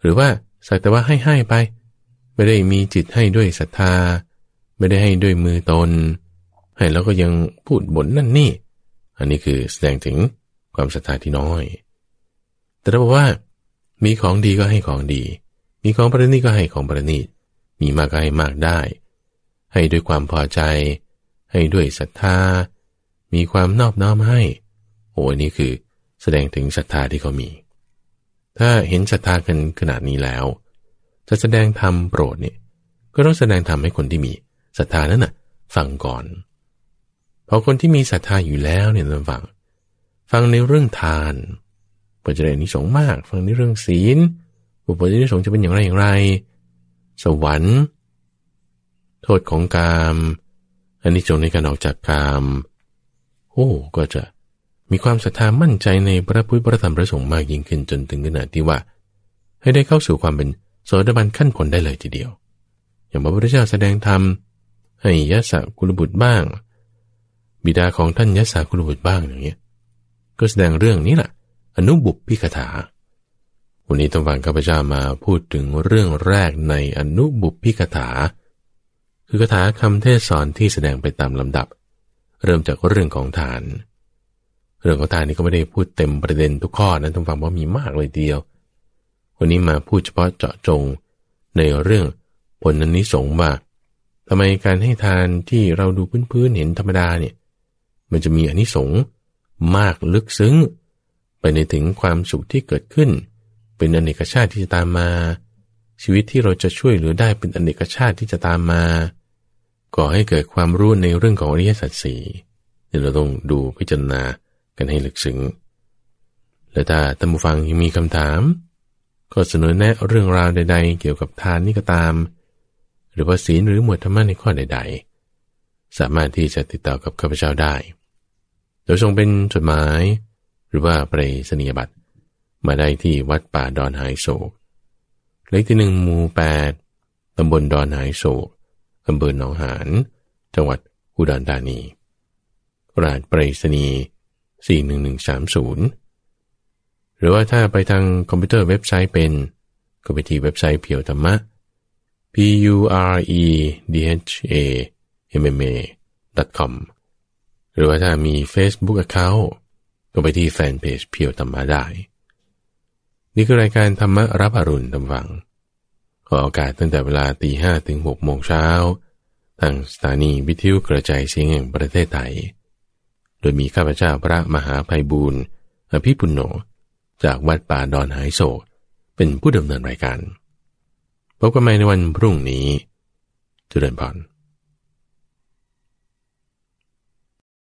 หรือว่าสักแต่ว่าให้ให้ไป ไม่ได้มีจิตให้ด้วยศรัทธา ไม่ได้ให้ด้วยมือตนให้ แล้วก็ยังพูดบ่นนั่นนี่ อันนี้คือแสดงถึงความศรัทธาที่น้อย แต่ถ้าบอกว่า มีของดีก็ให้ของดี มีของประณีตก็ให้ของประณีต มีมากก็ให้มากได้ ให้ด้วยความพอใจ ให้ด้วยศรัทธา มีความนอบน้อมให้ โอ้นี่คือแสดงถึงศรัทธาที่เขามี ถ้าเห็นศรัทธากันขนาดนี้แล้ว จะแสดงธรรมโปรดเนี่ย ก็ต้องแสดงธรรมให้คนที่มีศรัทธานั้นน่ะฟังก่อน พอคนที่มีศรัทธาอยู่แล้วเนี่ยเราฟัง ฟังในเรื่องทานก็จะได้นิสงมาก ฟังในเรื่องศีลบุพนิสงจะเป็นอย่างไรอย่างไร สวรรค์ โทษของกามอันนี้จงในการออกจากกามโอ้ก็จะมีความศรัทธามั่นใจในพระพุทธพระธรรมพระสงฆ์มากยิ่งขึ้นจนถึงขนาดที่ว่า ให้ได้เข้าสู่ความเป็นโสดาบันขั้นผลได้เลยทีเดียว อย่างพระพุทธเจ้าแสดงธรรมให้ยะสะกุลบุตรบ้าง บิดาของท่านยะสะกุลบุตรบ้างอย่างเงี้ย ก็แสดงเรื่องนี้แหละอนุบุพพิกถา วันนี้ต้องฟังข้าพเจ้ามาพูดถึงเรื่องแรกในอนุบุพพิกถา คือคาถาคำเทศสอนที่แสดงไปตามลำดับ เริ่มจากเรื่องของทาน เรื่องของทานนี่ก็ไม่ได้พูดเต็มประเด็นทุกข้อนะต้องฟังว่ามีมากเลยเดียว วันนี้มาพูดเฉพาะเจาะจงในเรื่องผลนิสงส์ว่าทำไมการให้ทานที่เราดูพื้นๆเห็นธรรมดาเนี่ย มันจะมีอนิสงส์มากลึกซึ้ง ไปในถึงความสุขที่เกิดขึ้น เป็นอเนกชาติที่จะตามมา ชีวิตที่เราจะช่วยเหลือได้เป็นอเนกชาติที่จะตามมาก่อให้เกิดความรู้ในเรื่องของอริยสัจสี่เดี๋ยวเราต้องดูพิจารณากันให้ลึกซึ้งและถ้าท่านผู้ฟังยังมีคำถาม ก็เสนอแนะเรื่องราวใด ๆ เกี่ยวกับทานนี่ก็ตาม หรือว่าศีลหรือหมวดธรรมะในข้อใด ๆ สามารถที่จะติดต่อกับข้าพเจ้าได้ ดยส่งเป็นจดหมาย หรือว่าไปรษณียบัตรมาได้ที่วัดป่าดอนหายโศกเลขที่หนึ่งหมู่แปดตำบลดอนหายโศกอำเภอหนองหานจังหวัดอุดรธานีรหัสไปรษณีย์41130 หรือว่าถ้าไปทางคอมพิวเตอร์เว็บไซต์เป็นก็ไปที่เว็บไซต์เพียวธรรมะ p u r e d h a m m a com หรือว่าถ้ามี Facebook Account ก็ไปที่แฟนเพจเพียวธรรมะได้ นี่คือรายการธรรมะรับอรุณตำวังออกอกาศตั้งแต่เวลาตีห้ถึงหกโมงเช้าทางสถานีวิทยุกระจายเสียงแห่งประเทศไทย โดยมีข้าพเจ้าพระมหาภัยบูรณ์อภิปุโนจากวัดป่าดอนหายโศกเป็นผู้ดำเนินรายการ พบกันใหม่ในวันพรุ่งนี้จุเริญพร